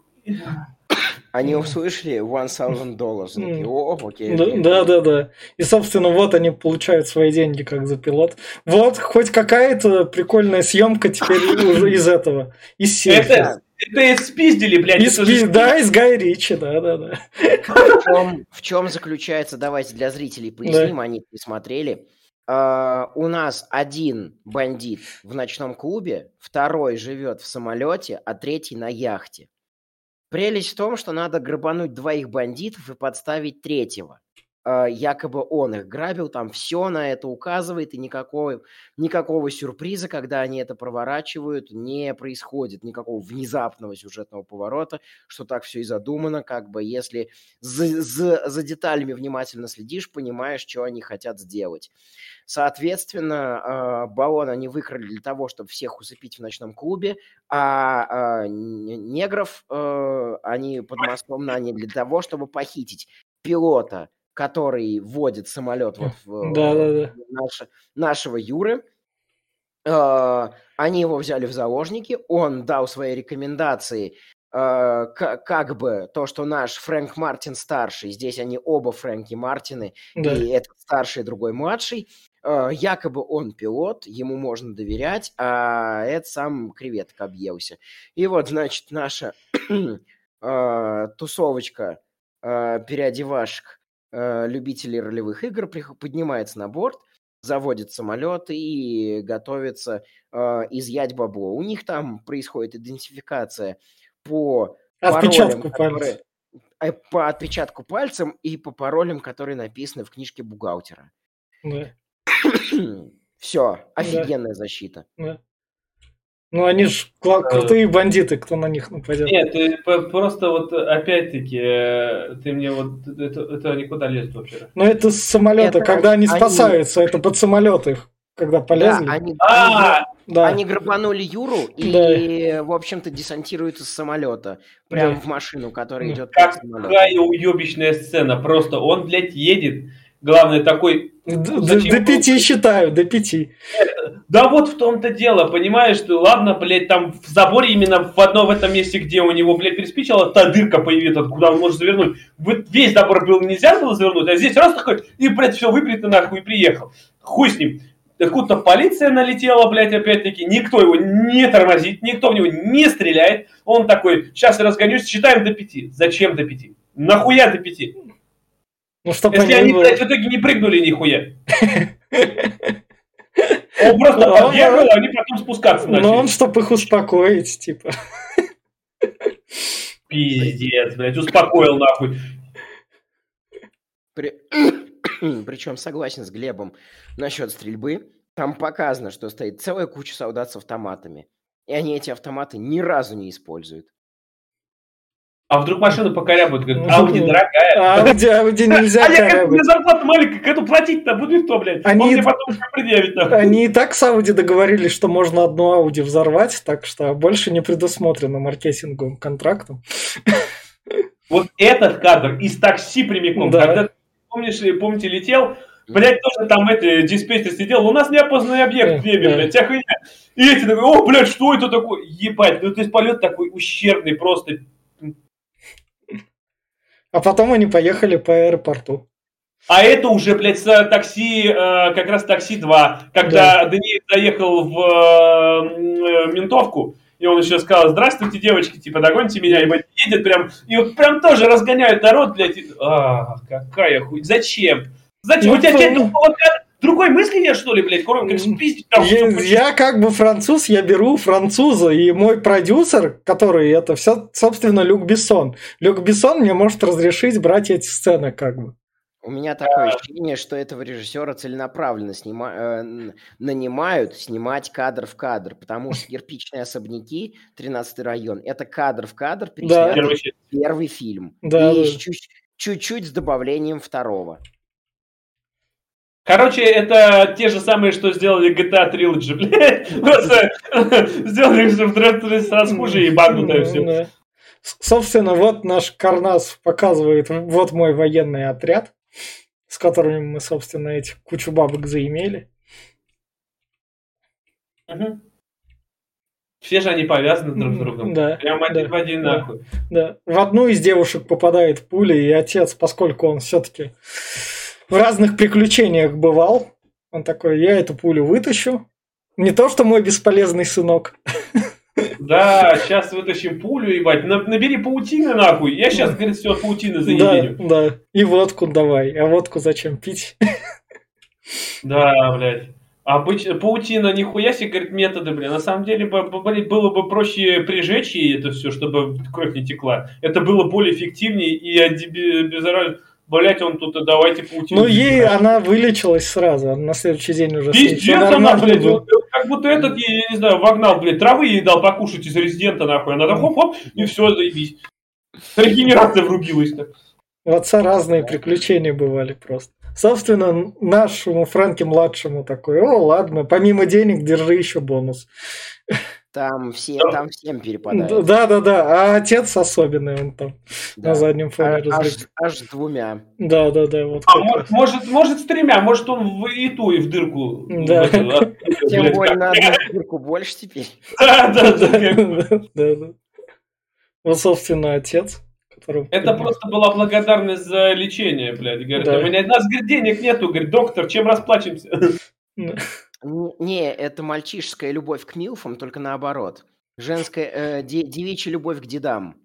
Они услышали one thousand dollars. О, окей, окей. Да, да, да. И, собственно, вот они получают свои деньги как за пилот. Вот, хоть какая-то прикольная съемка теперь уже из этого. Из серии. Это спиздили, блядь. Из, спи... Да, из Гая Ричи, да, да, да. В чем, в чем заключается, давайте для зрителей поясним, да. они не смотрели. Uh, у нас один бандит в ночном клубе, второй живет в самолете, а третий на яхте. Прелесть в том, что надо грабануть двоих бандитов и подставить третьего. А, якобы он их грабил, там все на это указывает, и никакого, никакого сюрприза, когда они это проворачивают, не происходит, никакого внезапного сюжетного поворота, что так все и задумано, как бы если за, за, за деталями внимательно следишь, понимаешь, что они хотят сделать. Соответственно, а, баллон они выкрали для того, чтобы всех усыпить в ночном клубе, а, а негров э, они под мостом наняли для того, чтобы похитить пилота который вводит самолет вот в да, да, да. Наш, нашего Юры. Э, они его взяли в заложники, он дал свои рекомендации, э, как бы то, что наш Фрэнк Мартин старший, здесь они оба Фрэнки Мартины, да. и этот старший, другой младший, э, якобы он пилот, ему можно доверять, а это сам креветка объелся. И вот, значит, наша тусовочка переодевашек э, любителей ролевых игр поднимается на борт, заводит самолет и готовится э, изъять бабло. У них там происходит идентификация по отпечатку паролям, которые, э, по отпечатку пальцем и по паролям, которые написаны в книжке бухгалтера. Да. Все, офигенная да. защита. Да. Ну, они же крутые бандиты, кто на них нападет. Нет, ты просто вот опять-таки, э, ты мне вот, это, это никуда лезет вообще. Ну, это с самолета, это, когда они, они спасаются, это под самолет их. когда полезли. Да, они, А, Да. они грабанули Юру и, Да. в общем-то, десантируются с самолета. Прямо Да. в машину, которая идет какая уебищная сцена. Просто он, блядь, едет. Главное, такой... До был- пяти считаю, до пяти. Да вот в том-то дело, понимаешь, ты, ладно, блядь, там в заборе именно в одном в этом месте, где у него, блядь, приспичила, та дырка появилась, откуда он может завернуть. Вот весь забор был нельзя было завернуть, а здесь раз такой, и, блядь, все выбрито нахуй и приехал. Хуй с ним. Откуда-то полиция налетела, блядь, опять-таки, никто его не тормозит, никто в него не стреляет. Он такой, сейчас я разгонюсь, считаем до пяти. Зачем до пяти? Нахуя до пяти? Ну, чтобы Если они, блядь, в итоге не прыгнули нихуя. Он просто Ну, подъехал, а они потом спускаться начали. Ну, он, чтобы их успокоить, типа. Пиздец, блядь, успокоил нахуй. При- Причем согласен с Глебом насчет стрельбы. Там показано, что стоит целая куча солдат с автоматами. И они эти автоматы ни разу не используют. А вдруг машину покорябают, говорят, Ну, Ауди ну, дорогая. Ауди, Ауди нельзя А я как корябать. мне зарплата маленькая, как эту платить-то буду кто, блядь? Они- Он мне потом еще предъявит, нахуй. Они и так с Ауди договорились, что можно одну Ауди взорвать, так что больше не предусмотрено маркетинговым контрактом. Вот этот кадр из такси прямиком, Да. когда, помнишь, помните, летел, блядь, тоже там это, диспетчер сидел, у нас неопознанный объект в небе, блядь, хуйня. И эти такой, о, блядь, что это такое? Ебать, ну то есть полет такой ущербный просто. А потом они поехали по аэропорту. А это уже, блядь, с такси, э, как раз такси 2, когда Даниил заехал в э, ментовку, и он еще сказал, здравствуйте, девочки, типа, догоните меня, и блядь, едет прям, и вот прям тоже разгоняют народ, блядь, и- а, какая хуй, зачем? Зачем? Ну, У тебя кадра? Другой мысли нет, что ли, блядь, кроме как спиздить там Я, я как бы француз, я беру француза, и мой продюсер, который это все, собственно, Люк Бессон. Люк Бессон мне может разрешить брать эти сцены, как бы. У меня такое ощущение, что этого режиссера целенаправленно снима- э, нанимают снимать кадр в кадр, потому что кирпичные особняки, 13 район, это кадр в кадр, Да. переснятый Первый первый фильм. Да, и да. чуть-чуть с добавлением второго. Короче, это те же самые, что сделали GTA Trilogy, блядь. Просто сделали все в дрессе сразу хуже и багнутое все. С- Собственно, вот наш Карнас показывает, вот мой военный отряд, с которыми мы, собственно, эти кучу бабок заимели. Все же они повязаны друг с другом. Да, Прям один да, в один да. нахуй. Да. В одну из девушек попадает пуля, и отец, поскольку он все-таки в разных приключениях бывал, он такой, я эту пулю вытащу. Не то, что мой бесполезный сынок. Да, сейчас вытащим пулю, ебать. На- Набери паутины нахуй. Я сейчас, говорит, все паутины Да, заединю. да. И водку давай. А водку зачем пить? Да, блядь. Обычно паутина нихуя себе, говорит, методы, блин. На самом деле, блин, было бы проще прижечь ей это все, чтобы кровь не текла. Это было более эффективнее и беззаразно. Блять, он тут, давайте паутину. Ну, ей забирать. она вылечилась сразу. а На следующий день уже Пиздец, она, нормально блядь, вот, как будто этот, я, я не знаю, вогнал, блядь, травы ей дал покушать из резидента, нахуй. Она так хоп-хоп, и все, заебись. Регенерация врубилась. так. У отца разные приключения бывали просто. Собственно, нашему Фрэнке-младшему такой, о, ладно, помимо денег держи еще бонус. Там, все, Да. там всем перепадает. Да-да-да, а отец особенный, он там Да. на заднем фоне А- аж, аж двумя. Да-да-да, вот А может, раз. может, может, с тремя, может, он в и ту, и в дырку. Да. Тем более на одну дырку больше теперь. Да, да, да. как- Да-да. Вот, собственно, отец. Это просто была благодарность за лечение, блядь. Говорит, Да. у меня, у нас, говорит, денег нету, говорит, доктор, чем расплачемся? Не, это мальчишеская любовь к милфам, только наоборот. Женская, э, де- девичья любовь к дедам.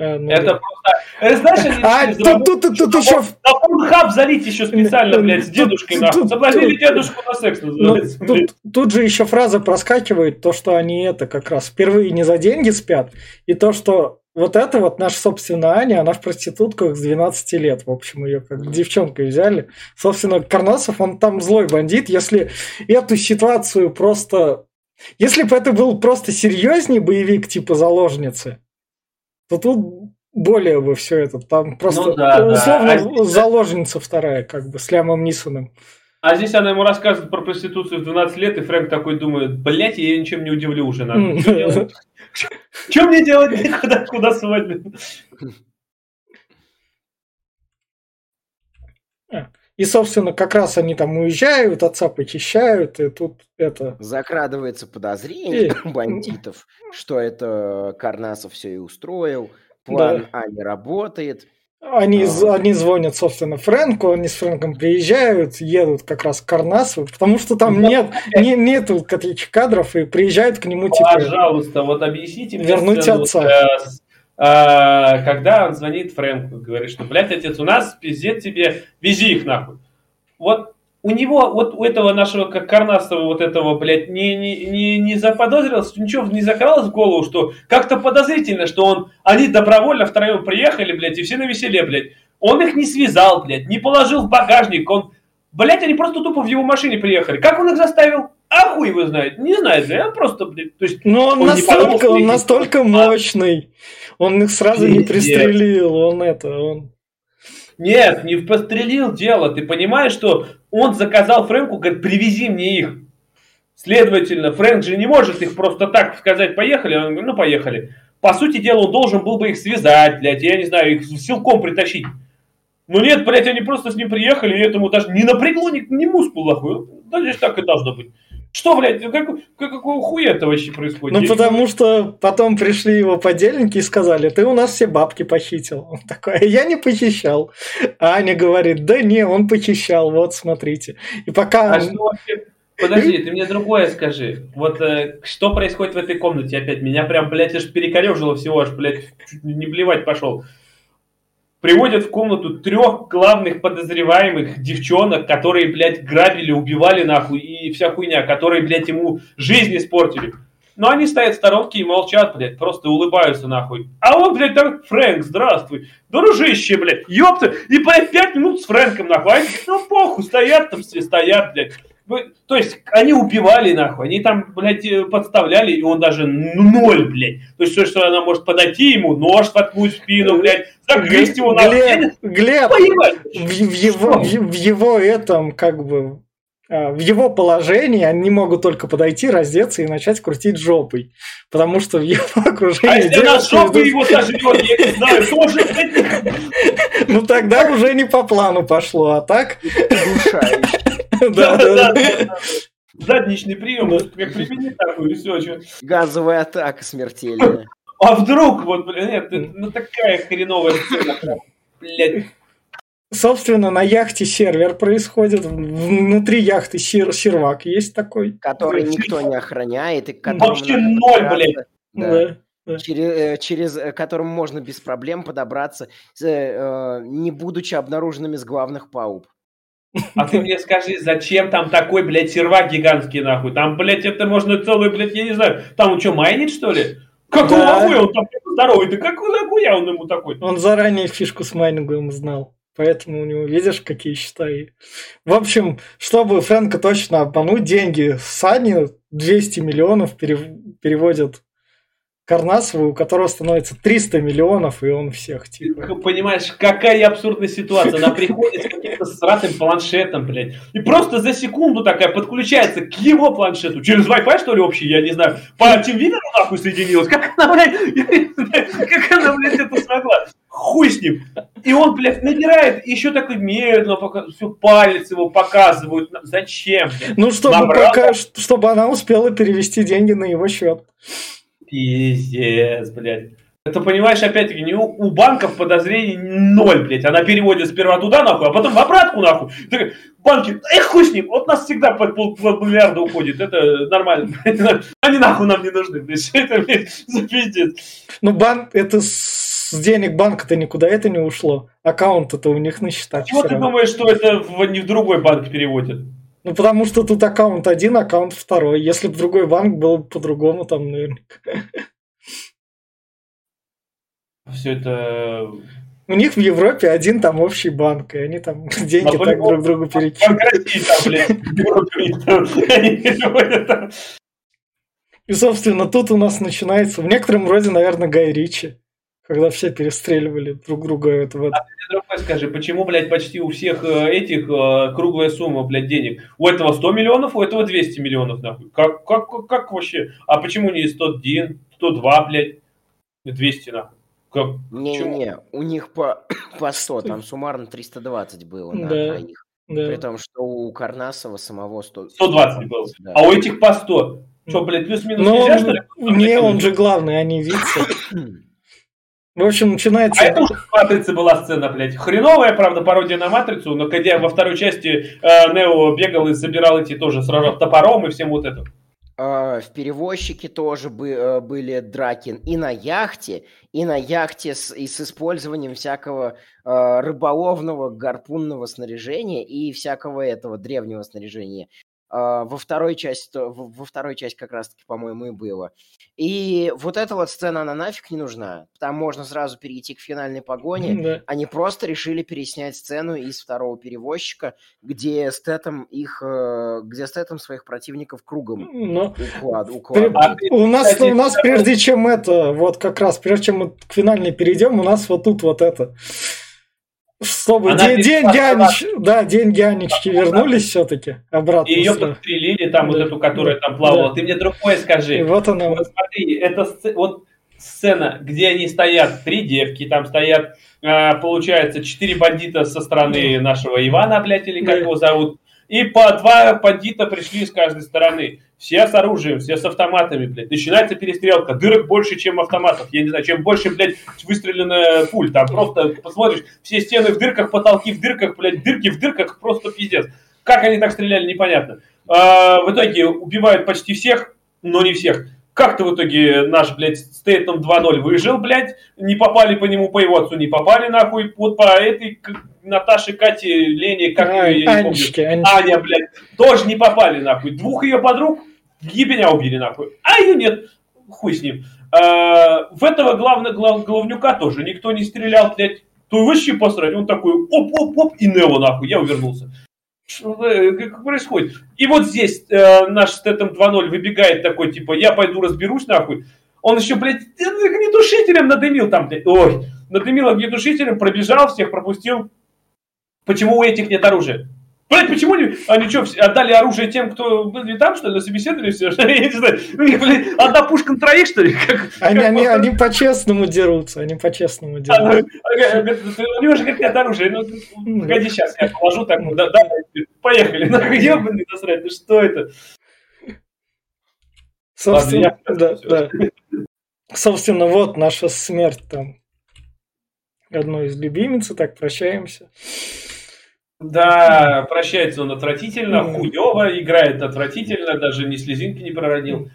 А, ну Это просто... э, Знаешь, А, тут, тут, тут, тут еще... На Порнхаб залить еще специально, блядь, с дедушкой, тут- Соблазнили дедушку на секс, Ну, называется. блядь. тут, тут же еще фраза проскакивает, то, что они это как раз впервые не за деньги спят, и то, что вот это вот наша, собственно, Аня, она в проститутках с 12 лет, в общем, ее как девчонкой взяли. Собственно, Карнасов, он там злой бандит, если эту ситуацию просто... Если бы это был просто серьезней боевик типа «Заложницы», то тут более бы все это. Там просто Ну да, да. условно А здесь- заложница вторая, как бы, с Лямом Нисоном. А здесь она ему рассказывает про проституцию в 12 лет, и Фрэнк такой думает, блядь, я ничем не удивлю уже, надо. Что мне делать? Куда, куда свадьба? И, собственно, как раз они там уезжают, отца похищают, и тут это... Закрадывается подозрение у бандитов, что это Карнасов все и устроил, план Да. А не работает. Они, А. они звонят, собственно, Фрэнку, они с Фрэнком приезжают, едут как раз к Карнасу, потому что там Да. нет, не, нету каких кадров, и приезжают к нему, типа, Пожалуйста, вот объясните мне Вернуть сцену, отца. с- а, когда он звонит Фрэнку, говорит, что, блядь, отец, у нас пиздец тебе, вези их нахуй. Вот у него, вот у этого нашего, как Карнасова, вот этого, блядь, не, не, не, не заподозрилось, ничего не закралось в голову, что как-то подозрительно, что он, они добровольно втроем приехали, блядь, и все на веселе, блядь. Он их не связал, блядь, не положил в багажник, он, блядь, они просто тупо в его машине приехали. Как он их заставил? А хуй его знает, не знает, блядь, он просто, блядь, то есть Ну, он, Он подумал, настолько, что он настолько мощный. Он их сразу не пристрелил. Он это, он... Нет, не пострелил дело. Ты понимаешь, что он заказал Фрэнку, говорит, привези мне их. Следовательно, Фрэнк же не может их просто так сказать, поехали. Он говорит, ну, поехали. По сути дела, он должен был бы их связать, блядь, я не знаю, их силком притащить. Ну нет, блядь, они просто с ним приехали, и этому даже не напрягло ни, ни мускул, охуй. Да здесь так и должно быть. Что, блядь, как, как, какого хуя это вообще происходит? Ну, потому что потом пришли его подельники и сказали, ты у нас все бабки похитил. Он такой, «А я не похищал. А Аня говорит, да не, он похищал, вот смотрите. И пока... А что вообще... Подожди, ты мне другое скажи. Вот э, что происходит в этой комнате опять? Меня прям, блядь, аж перекорежило всего, аж, блядь, чуть не блевать пошел. Приводят в комнату трех главных подозреваемых девчонок, которые, блядь, грабили, убивали нахуй и вся хуйня, которые, блядь, ему жизнь испортили. Но они стоят в сторонке и молчат, блядь, просто улыбаются нахуй. А он, блядь, там, Фрэнк, здравствуй. Дружище, блядь, ёпта. И, блядь, пять минут с Фрэнком, нахуй. Они, ну, похуй, стоят там все, стоят, блядь. То есть, они убивали, нахуй. Они там, блядь, э, подставляли, и он даже ноль, блядь. То есть, то, что она может подойти ему, нож воткнуть в спину, блядь, загрызть его не- Глеб, Глеб, в, в его, в, в его этом, как бы, а, в его положении они могут только подойти, раздеться и начать крутить жопой. Потому что в его окружении А если она жопу идут- его сожрет, я не знаю, тоже, Ну тогда уже не по плану пошло, а так... Удушающий. Да, Да, да, да, да. Задничный прием, вот как применить такую, и все. Газовая атака смертельная. А вдруг, вот, блин, нет, ну такая хреновая сцена, блядь. Собственно, на яхте сервер происходит. Внутри яхты сер- сервак есть такой. Который никто не охраняет и Вообще ноль, блядь. Да. Да. Через, э, через э, которым можно без проблем подобраться, э, не будучи обнаруженными с главных палуб. А ты мне скажи, зачем там такой, блядь, сервак гигантский, нахуй? Там, блядь, это можно целый, блядь, я не знаю, там он что, майнит, что ли? Какого Да. хуя он там здоровый? Да какого хуя он ему такой? Он заранее фишку с майнингом знал. Поэтому у него, видишь, какие счета. И... В общем, чтобы Фрэнка точно обмануть, деньги с Ани 200 миллионов перев- переводят Карнасову, у которого становится 300 миллионов, и он всех Ты типа... понимаешь, какая абсурдная ситуация. Она приходит с каким-то сратым планшетом, блядь. И просто за секунду такая подключается к его планшету. Через Wi-Fi, что ли, общий, я не знаю. По телевизору нахуй соединилась. Как она, блядь, как она, блядь, это смогла? Хуй с ним. И он, блядь, набирает, еще такой медленно, пока все палец его показывают. Зачем, блядь? Ну, чтобы, Набрал. пока, чтобы она успела перевести деньги на его счет. Пиздец, блядь. Это, понимаешь, опять-таки, не у, у банков подозрений ноль, блядь. Она переводит сперва туда, нахуй, а потом в обратку, нахуй. Так, банки, эх, хуй с ним, вот нас всегда по пол миллиарда уходит, это нормально. Они нахуй нам не нужны, блядь. Это, блядь, за пиздец? Ну, банк, это с денег банка-то никуда это не ушло. Аккаунт-то у них на счетах. Чего ты думаешь, что это в, не в другой банк переводят? Ну, потому что тут аккаунт один, аккаунт второй. Если бы другой банк был бы по-другому, там, наверное. Все это... У них в Европе один там общий банк, и они там деньги А так друг другу перекидывают. И, собственно, тут у нас начинается в некотором роде, наверное, Гай Ричи. Когда все перестреливали друг друга. Это вот. А ты другой скажи, почему, блядь, почти у всех э, этих э, круглая сумма, блядь, денег? У этого 100 миллионов, у этого 200 миллионов, нахуй. Как, как, как, как вообще? А почему не 101, 102, блядь, 200, нахуй? Как? Не-не-не, у них по, по 100, там суммарно 320 было на Да. троих. Да. При том, что у Карнасова самого 100... 120 было. Да. А у этих по 100. Что, блядь, плюс-минус нельзя, что ли? не, он же главный, а не Вице. В общем, начинается... А это уже в «Матрице» была сцена, блядь. Хреновая, правда, пародия на «Матрицу», но когда во второй части э, Нео бегал и собирал эти тоже, сражал топором и всем вот это. А, В перевозчике тоже бы- э, были драки и на яхте, и на яхте с, и с использованием всякого э, рыболовного гарпунного снаряжения и всякого этого древнего снаряжения. А, Во второй части, во второй части как раз-таки, по-моему, и было. И вот эта вот сцена, она нафиг не нужна. Там можно сразу перейти к финальной погоне. Да. Они просто решили переснять сцену из второго перевозчика, где Стэтом их, э, где Стэтом своих противников кругом Но уклад, При- укладывает. А у нас, кстати, у нас прежде чем это, вот как раз, прежде чем мы к финальной перейдем, у нас вот тут вот это. Чтобы Она де- перешла деньги Анич, да, деньги Анечки вернулись все-таки обратно. И ее подстрелили, там вот Да. эту, которая там плавала. Да. Ты мне другое И скажи. вот она. Вот смотри, это вот сцена, где они стоят, три девки, там стоят, а, получается, четыре бандита со стороны нашего Ивана, блядь, или как его зовут, и по два бандита пришли с каждой стороны. Все с оружием, все с автоматами, блядь. Начинается перестрелка. Дырок больше, чем автоматов. Я не знаю, чем больше, блядь, выстрелено пуль. Там просто посмотришь, все стены в дырках, потолки в дырках, блядь, дырки в дырках, просто пиздец. Как они так стреляли, непонятно. А, в итоге убивают почти всех, но не всех. Как-то в итоге наш, блядь, Стейтном 2.0 выжил, блядь, не попали по нему, по его отцу не попали, нахуй, вот по этой к- Наташе, Кате, Лене, как А, ее, я не помню. Анечки, Анечки. Аня, блядь, тоже не попали, нахуй. Двух ее подруг ебеня убили, нахуй. А ее нет. Хуй с ним. А, в этого главного глав, главнюка тоже никто не стрелял, блядь. То вообще посрать. Он такой оп-оп-оп и Нео, нахуй. Я увернулся. Что э, как происходит? И вот здесь э, наш Стэтом 2.0 выбегает такой, типа, я пойду разберусь, нахуй. Он еще, блядь, огнетушителем надымил там, блядь. Ой, надымил огнетушителем, пробежал, всех пропустил. Почему у этих нет оружия? Блядь, почему не, они что, отдали оружие тем, кто были там, что ли, на собеседовании все? Я не знаю, у них, блядь, одна пушка на троих, что ли? Как, Они, как они, просто- они по-честному дерутся, они по-честному дерутся. а, у него же как нет оружия. Ну, погоди, сейчас я положу так, ну, да, да, поехали. Нахуй, ебаный насрать, ну что это? Собственно, Ладно, да, да. Собственно, вот наша смерть там одной из любимиц, так прощаемся. Да, прощается он отвратительно, хуево, играет отвратительно, даже ни слезинки не проронил.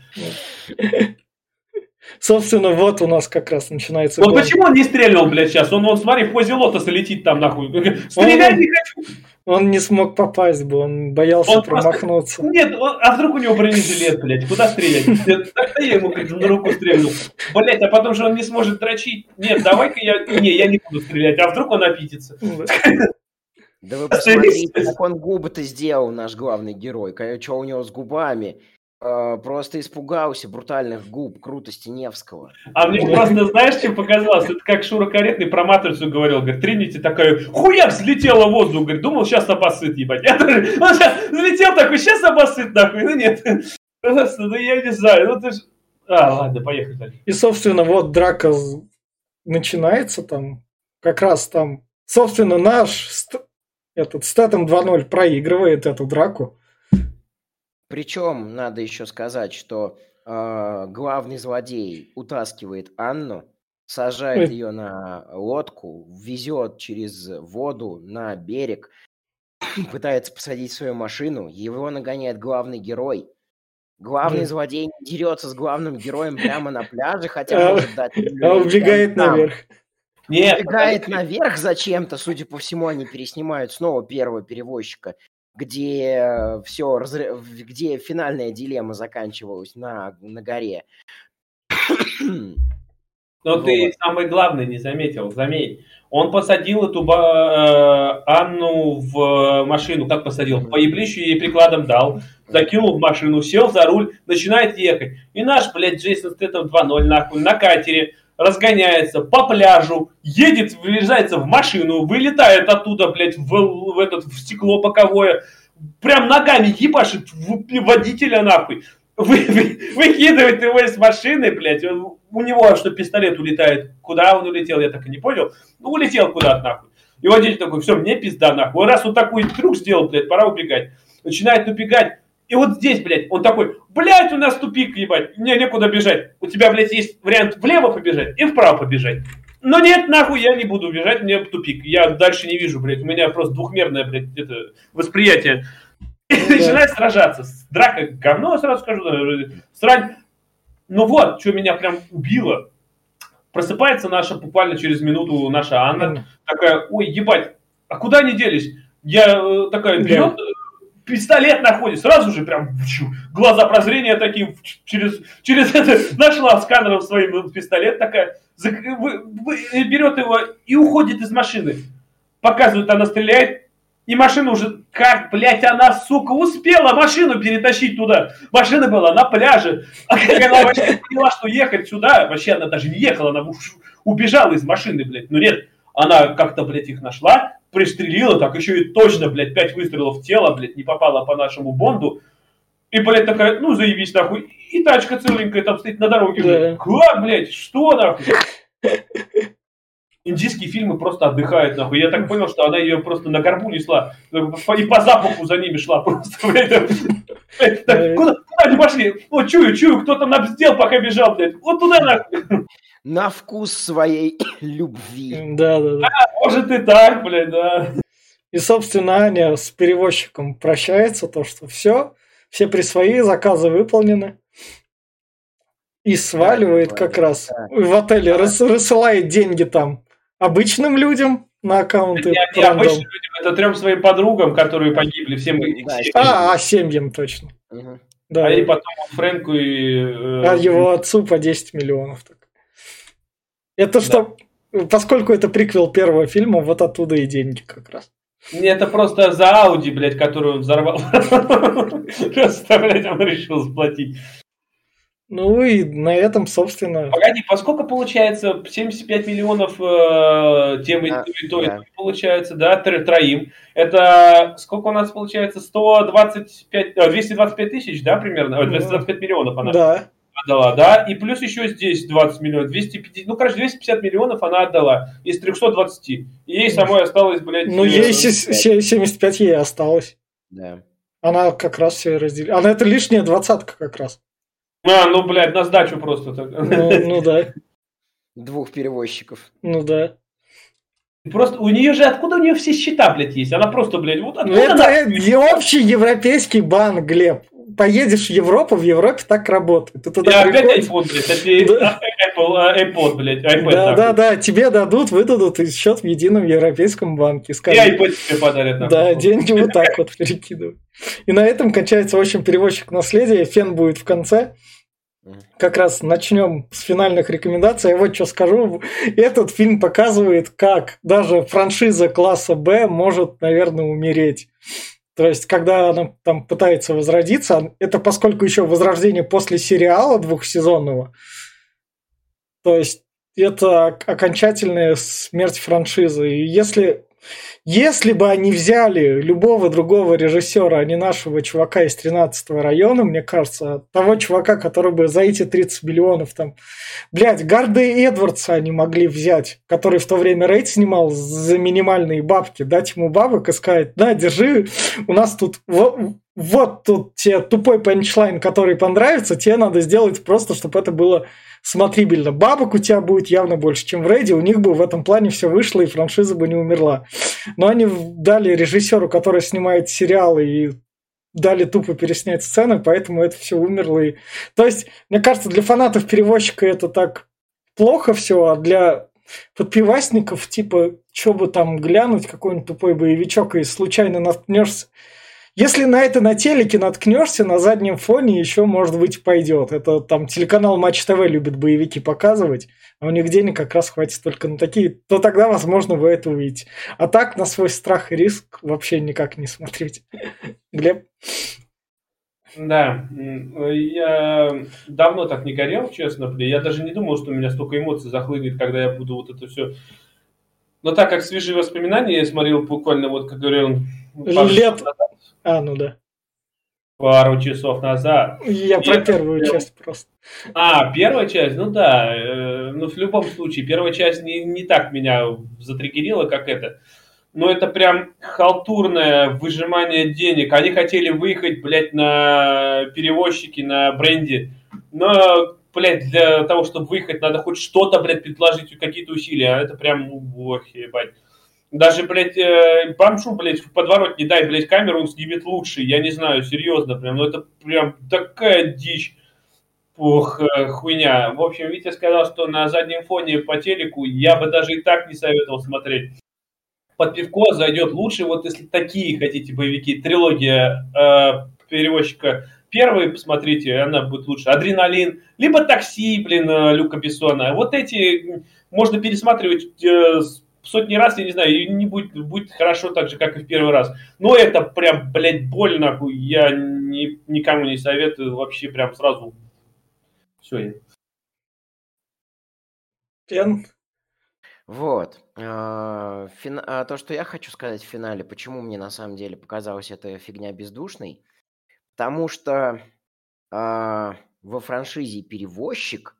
Собственно, вот у нас как раз начинается Вот почему он не стрельнул, блядь, сейчас? Он, он смотри, в позе лотоса летит там, нахуй. Стрелять не хочу. Он не смог попасть бы, он боялся Он просто- промахнуться. Нет, он- а вдруг у него бронежилет, блядь, куда стрелять? Тогда я ему говорит, на руку стрельнул. Блядь, а потом же он не сможет дрочить. Нет, давай-ка я... Не, я не буду стрелять, а вдруг он опитится? Да вы посмотрите, как он губы-то сделал, наш главный герой. Что у него с губами? Э, Просто испугался брутальных губ, крутости Невского. А мне просто, знаешь, чем показалось? Это как Шура Каретный про Матрицу говорил. Говорит, Тринити такая, хуяк, взлетела в воздух. Говорит, думал, сейчас обоссыт, ебать. Я тоже, он сейчас взлетел такой, сейчас обоссыт, нахуй. Ну нет. Просто, ну я не знаю. Ну ты ж... А, ладно, поехали дальше. И, собственно, вот драка начинается там, как раз там, собственно, наш ст- этот статом 2.0 проигрывает эту драку. Причем надо еще сказать, что э, главный злодей утаскивает Анну, сажает ее на лодку, везет через воду на берег, пытается посадить свою машину, его нагоняет главный герой. Главный злодей не дерется с главным героем прямо на пляже, хотя А- может дать... А убегает наверх. Нет, Убегает наверх зачем-то, судя по всему, они переснимают снова первого перевозчика, где все, где финальная дилемма заканчивалась на, на горе. Но ты Вот. самый главный не заметил, заметь. Он посадил эту ба- э, Анну в машину. Как посадил? По еблищу ей прикладом дал. Закинул в машину, сел за руль, начинает ехать. И наш, блядь, Джейсон Стэттем 2.0 нахуй на катере разгоняется по пляжу, едет, врезается в машину, вылетает оттуда, блядь, в, в, этот, в стекло боковое, прям ногами ебашит водителя нахуй. Вы, вы, выкидывает его из машины, блядь, он, у него что пистолет улетает. Куда он улетел, я так и не понял. Ну, улетел куда-то нахуй. И водитель такой, все, мне пизда нахуй. Раз он такой трюк сделал, блядь, пора убегать. Начинает убегать. И вот здесь, блядь, он такой, блядь, у нас тупик, ебать, мне некуда бежать. У тебя, блядь, есть вариант влево побежать и вправо побежать. Но нет, нахуй, я не буду бежать, мне тупик. Я дальше не вижу, блядь, у меня просто двухмерное, блядь, где-то восприятие. И ну начинает сражаться. Драка говно, сразу скажу. Срань. Ну вот, что меня прям убило. Просыпается наша буквально через минуту наша Анна. Такая, ой, ебать, а куда они делись? Я э, такая, берет, пистолет находит, сразу же прям глаза прозрения такие через, через это нашла сканером своим пистолет такая, берет его и уходит из машины. Показывает, она стреляет, и машина уже, как, блядь, она, сука, успела машину перетащить туда. Машина была на пляже. А как она вообще поняла, что ехать сюда, вообще она даже не ехала, она убежала из машины, блядь. Ну нет, она как-то, блядь, их нашла, пристрелила, так еще и точно, блядь, пять выстрелов в тело, блядь, не попала по нашему Бонду. И, блядь, такая, ну, заебись, нахуй. И тачка целенькая там стоит на дороге, блядь. Как, блядь, что, нахуй? Индийские фильмы просто отдыхают, нахуй. Я так понял, что она ее просто на горбу несла. И по запаху за ними шла просто, блядь. Куда, куда они пошли? О, чую, чую, кто-то нам сделал, пока бежал, блядь. Вот туда, нахуй на вкус своей любви. Да, да, да. А, может и так, блядь, да. И, собственно, Аня с перевозчиком прощается, то, что все, все при свои заказы выполнены. И сваливает да, как да, раз да. в отеле, да. рассылает деньги там обычным людям на аккаунты. Не, не обычным людям, это трем своим подругам, которые погибли, всем да, А, а, семьям точно. Угу. Да. А и потом Фрэнку и... Э, а его отцу по 10 миллионов. Так. Это что, поскольку это приквел первого фильма, вот оттуда и деньги как раз. Это просто за Ауди, блядь, которую он взорвал. Просто, блядь, он решил сплотить. Ну и на этом, собственно... Погоди, поскольку получается 75 миллионов э, тем и, а, и то, да. и получается, да, троим. Это сколько у нас получается? 125, 225 э, тысяч, да, примерно? 225 миллионов она. Да отдала, да, и плюс еще здесь 20 миллионов, 250, ну, короче, 250 миллионов она отдала из 320. И ей самой осталось, блядь... Ну, ей 75 ей осталось. Да. Она как раз все разделила. Она это лишняя двадцатка как раз. А, ну, блядь, на сдачу просто так. Ну, ну да. Двух перевозчиков. Ну да. Просто у нее же откуда у нее все счета, блядь, есть? Она просто, блядь, вот откуда Это она... общий европейский банк, Глеб поедешь в Европу, в Европе так работает. Ты туда Я опять iPhone, блядь, это Apple, а, iPod, блядь, iPad. Да, да, да, тебе дадут, выдадут счет в едином европейском банке. Скажут, И iPad тебе подарят. Да, деньги вот так вот перекидывают. И на этом кончается, в общем, перевозчик наследия. Фен будет в конце. Как раз начнем с финальных рекомендаций. Я вот что скажу. Этот фильм показывает, как даже франшиза класса Б может, наверное, умереть. То есть, когда она там пытается возродиться, это поскольку еще возрождение после сериала двухсезонного, то есть это окончательная смерть франшизы. И если если бы они взяли любого другого режиссера, а не нашего чувака из 13 района, мне кажется, того чувака, который бы за эти 30 миллионов там... Блядь, Гарда Эдвардса они могли взять, который в то время рейд снимал за минимальные бабки, дать ему бабок и сказать, да, держи, у нас тут вот, тут тебе тупой панчлайн, который понравится, тебе надо сделать просто, чтобы это было смотрибельно. Бабок у тебя будет явно больше, чем в Рейде. У них бы в этом плане все вышло, и франшиза бы не умерла. Но они дали режиссеру, который снимает сериалы, и дали тупо переснять сцены, поэтому это все умерло. И... То есть, мне кажется, для фанатов перевозчика это так плохо все, а для подпивасников, типа, что бы там глянуть, какой-нибудь тупой боевичок, и случайно наткнешься если на это на телеке наткнешься, на заднем фоне еще, может быть, пойдет. Это там телеканал Матч ТВ любит боевики показывать, а у них денег как раз хватит только на такие, то тогда, возможно, вы это увидите. А так на свой страх и риск вообще никак не смотреть. Глеб? Да, я давно так не горел, честно, блин. Я даже не думал, что у меня столько эмоций захлынет, когда я буду вот это все... Но так как свежие воспоминания я смотрел буквально, вот как говорил... Лет... А, ну да. Пару часов назад. Я про первую часть просто. А, первая часть, ну да. Э, ну, в любом случае, первая часть не, не так меня затриггерила, как это но это прям халтурное выжимание денег. Они хотели выехать, блядь, на перевозчики, на бренде. Но, блядь, для того, чтобы выехать, надо хоть что-то, блядь, предложить, какие-то усилия. А это прям, ох, ебать. Даже, блядь, э, бомжу, блядь, в подворот не дай, блядь, камеру, он снимет лучше. Я не знаю, серьезно, прям, ну это прям такая дичь. Ух, э, хуйня. В общем, Витя сказал, что на заднем фоне по телеку я бы даже и так не советовал смотреть под пивко зайдет лучше. Вот если такие хотите боевики, трилогия э, перевозчика первый, посмотрите, она будет лучше. Адреналин, либо такси, блин, э, Люка Бессона. Вот эти можно пересматривать э, сотни раз, я не знаю, и не будет, будет хорошо так же, как и в первый раз. Но это прям, блядь, больно, я ни, никому не советую, вообще прям сразу все. Кен? Вот. А, фин- а, То, что я хочу сказать в финале, почему мне на самом деле показалась эта фигня бездушной, потому что а, во франшизе перевозчик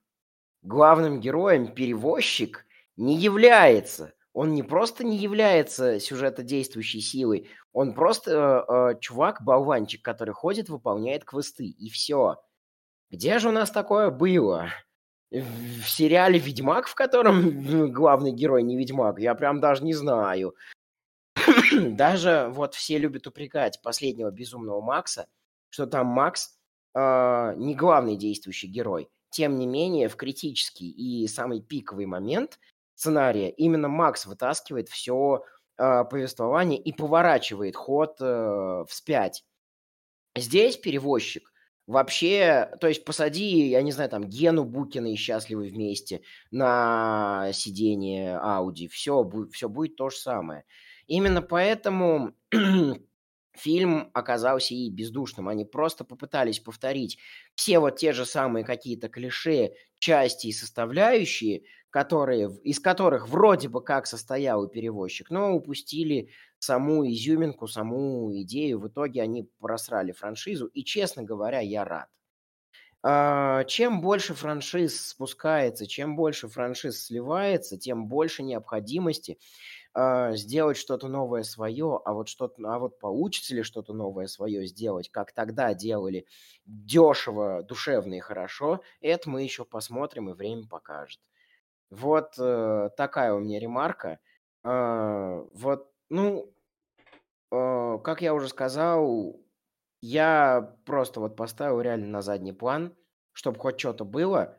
главным героем перевозчик не является. Он не просто не является сюжетодействующей силой, он просто э, чувак-болванчик, который ходит, выполняет квесты, и все. Где же у нас такое было? в сериале «Ведьмак», в котором главный герой не Ведьмак, я прям даже не знаю. даже вот все любят упрекать последнего безумного Макса, что там Макс э, не главный действующий герой. Тем не менее, в критический и самый пиковый момент сценария именно Макс вытаскивает все э, повествование и поворачивает ход э, вспять. Здесь перевозчик Вообще, то есть посади, я не знаю, там Гену Букина и «Счастливы вместе» на сиденье Ауди, все, все будет то же самое. Именно поэтому фильм оказался и бездушным. Они просто попытались повторить все вот те же самые какие-то клише, части и составляющие, которые, из которых вроде бы как состоял перевозчик, но упустили саму изюминку, саму идею. В итоге они просрали франшизу, и, честно говоря, я рад. А, чем больше франшиз спускается, чем больше франшиз сливается, тем больше необходимости а, сделать что-то новое свое, а вот что-то, а вот получится ли что-то новое свое сделать, как тогда делали дешево, душевно и хорошо, это мы еще посмотрим и время покажет. Вот э, такая у меня ремарка. Э, вот, ну, э, как я уже сказал, я просто вот поставил реально на задний план, чтобы хоть что-то было,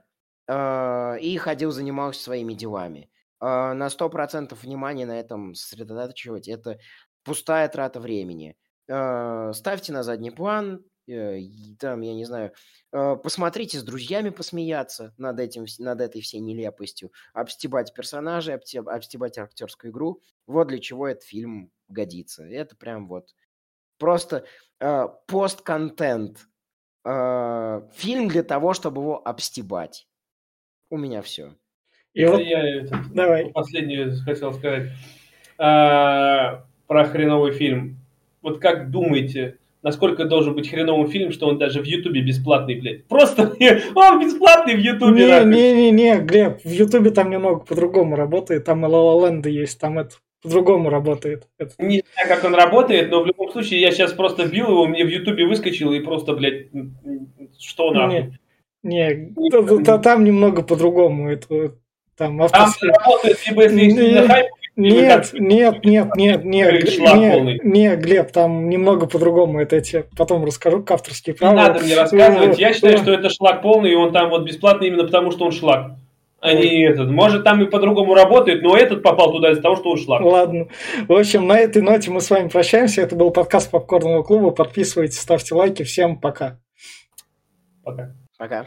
э, и ходил, занимался своими делами. Э, на 100% внимания на этом сосредотачивать – это пустая трата времени. Э, ставьте на задний план, там, я не знаю, э, посмотрите с друзьями посмеяться над, этим, над этой всей нелепостью, обстебать персонажей, обстебать актерскую игру. Вот для чего этот фильм годится. Это прям вот просто э, постконтент. Э, фильм для того, чтобы его обстебать. У меня все. И вот... Я это, Давай. последнее хотел сказать. А, про хреновый фильм. Вот как думаете, насколько должен быть хреновый фильм, что он даже в Ютубе бесплатный, блядь. Просто он бесплатный в Ютубе. Не, не, не, не, Глеб, в Ютубе там немного по-другому работает, там и Лалаленда есть, там это по-другому работает. Не знаю, как он работает, но в любом случае я сейчас просто бил его, мне в Ютубе выскочил и просто, блядь, что нахуй. Не, не, там немного по-другому. Это, там, авторский... там работает, либо если хайп, нет, нет, нет, нет, нет, нет, нет, Глеб, там немного по-другому. Это я тебе потом расскажу, к авторские права. Не надо мне рассказывать. Я считаю, что это шлак полный, и он там вот бесплатный именно потому, что он шлак. А не этот. Может, там и по-другому работает, но этот попал туда из-за того, что он шлак. Ладно. В общем, на этой ноте мы с вами прощаемся. Это был подкаст Попкорного клуба. Подписывайтесь, ставьте лайки. Всем пока. Пока. Пока.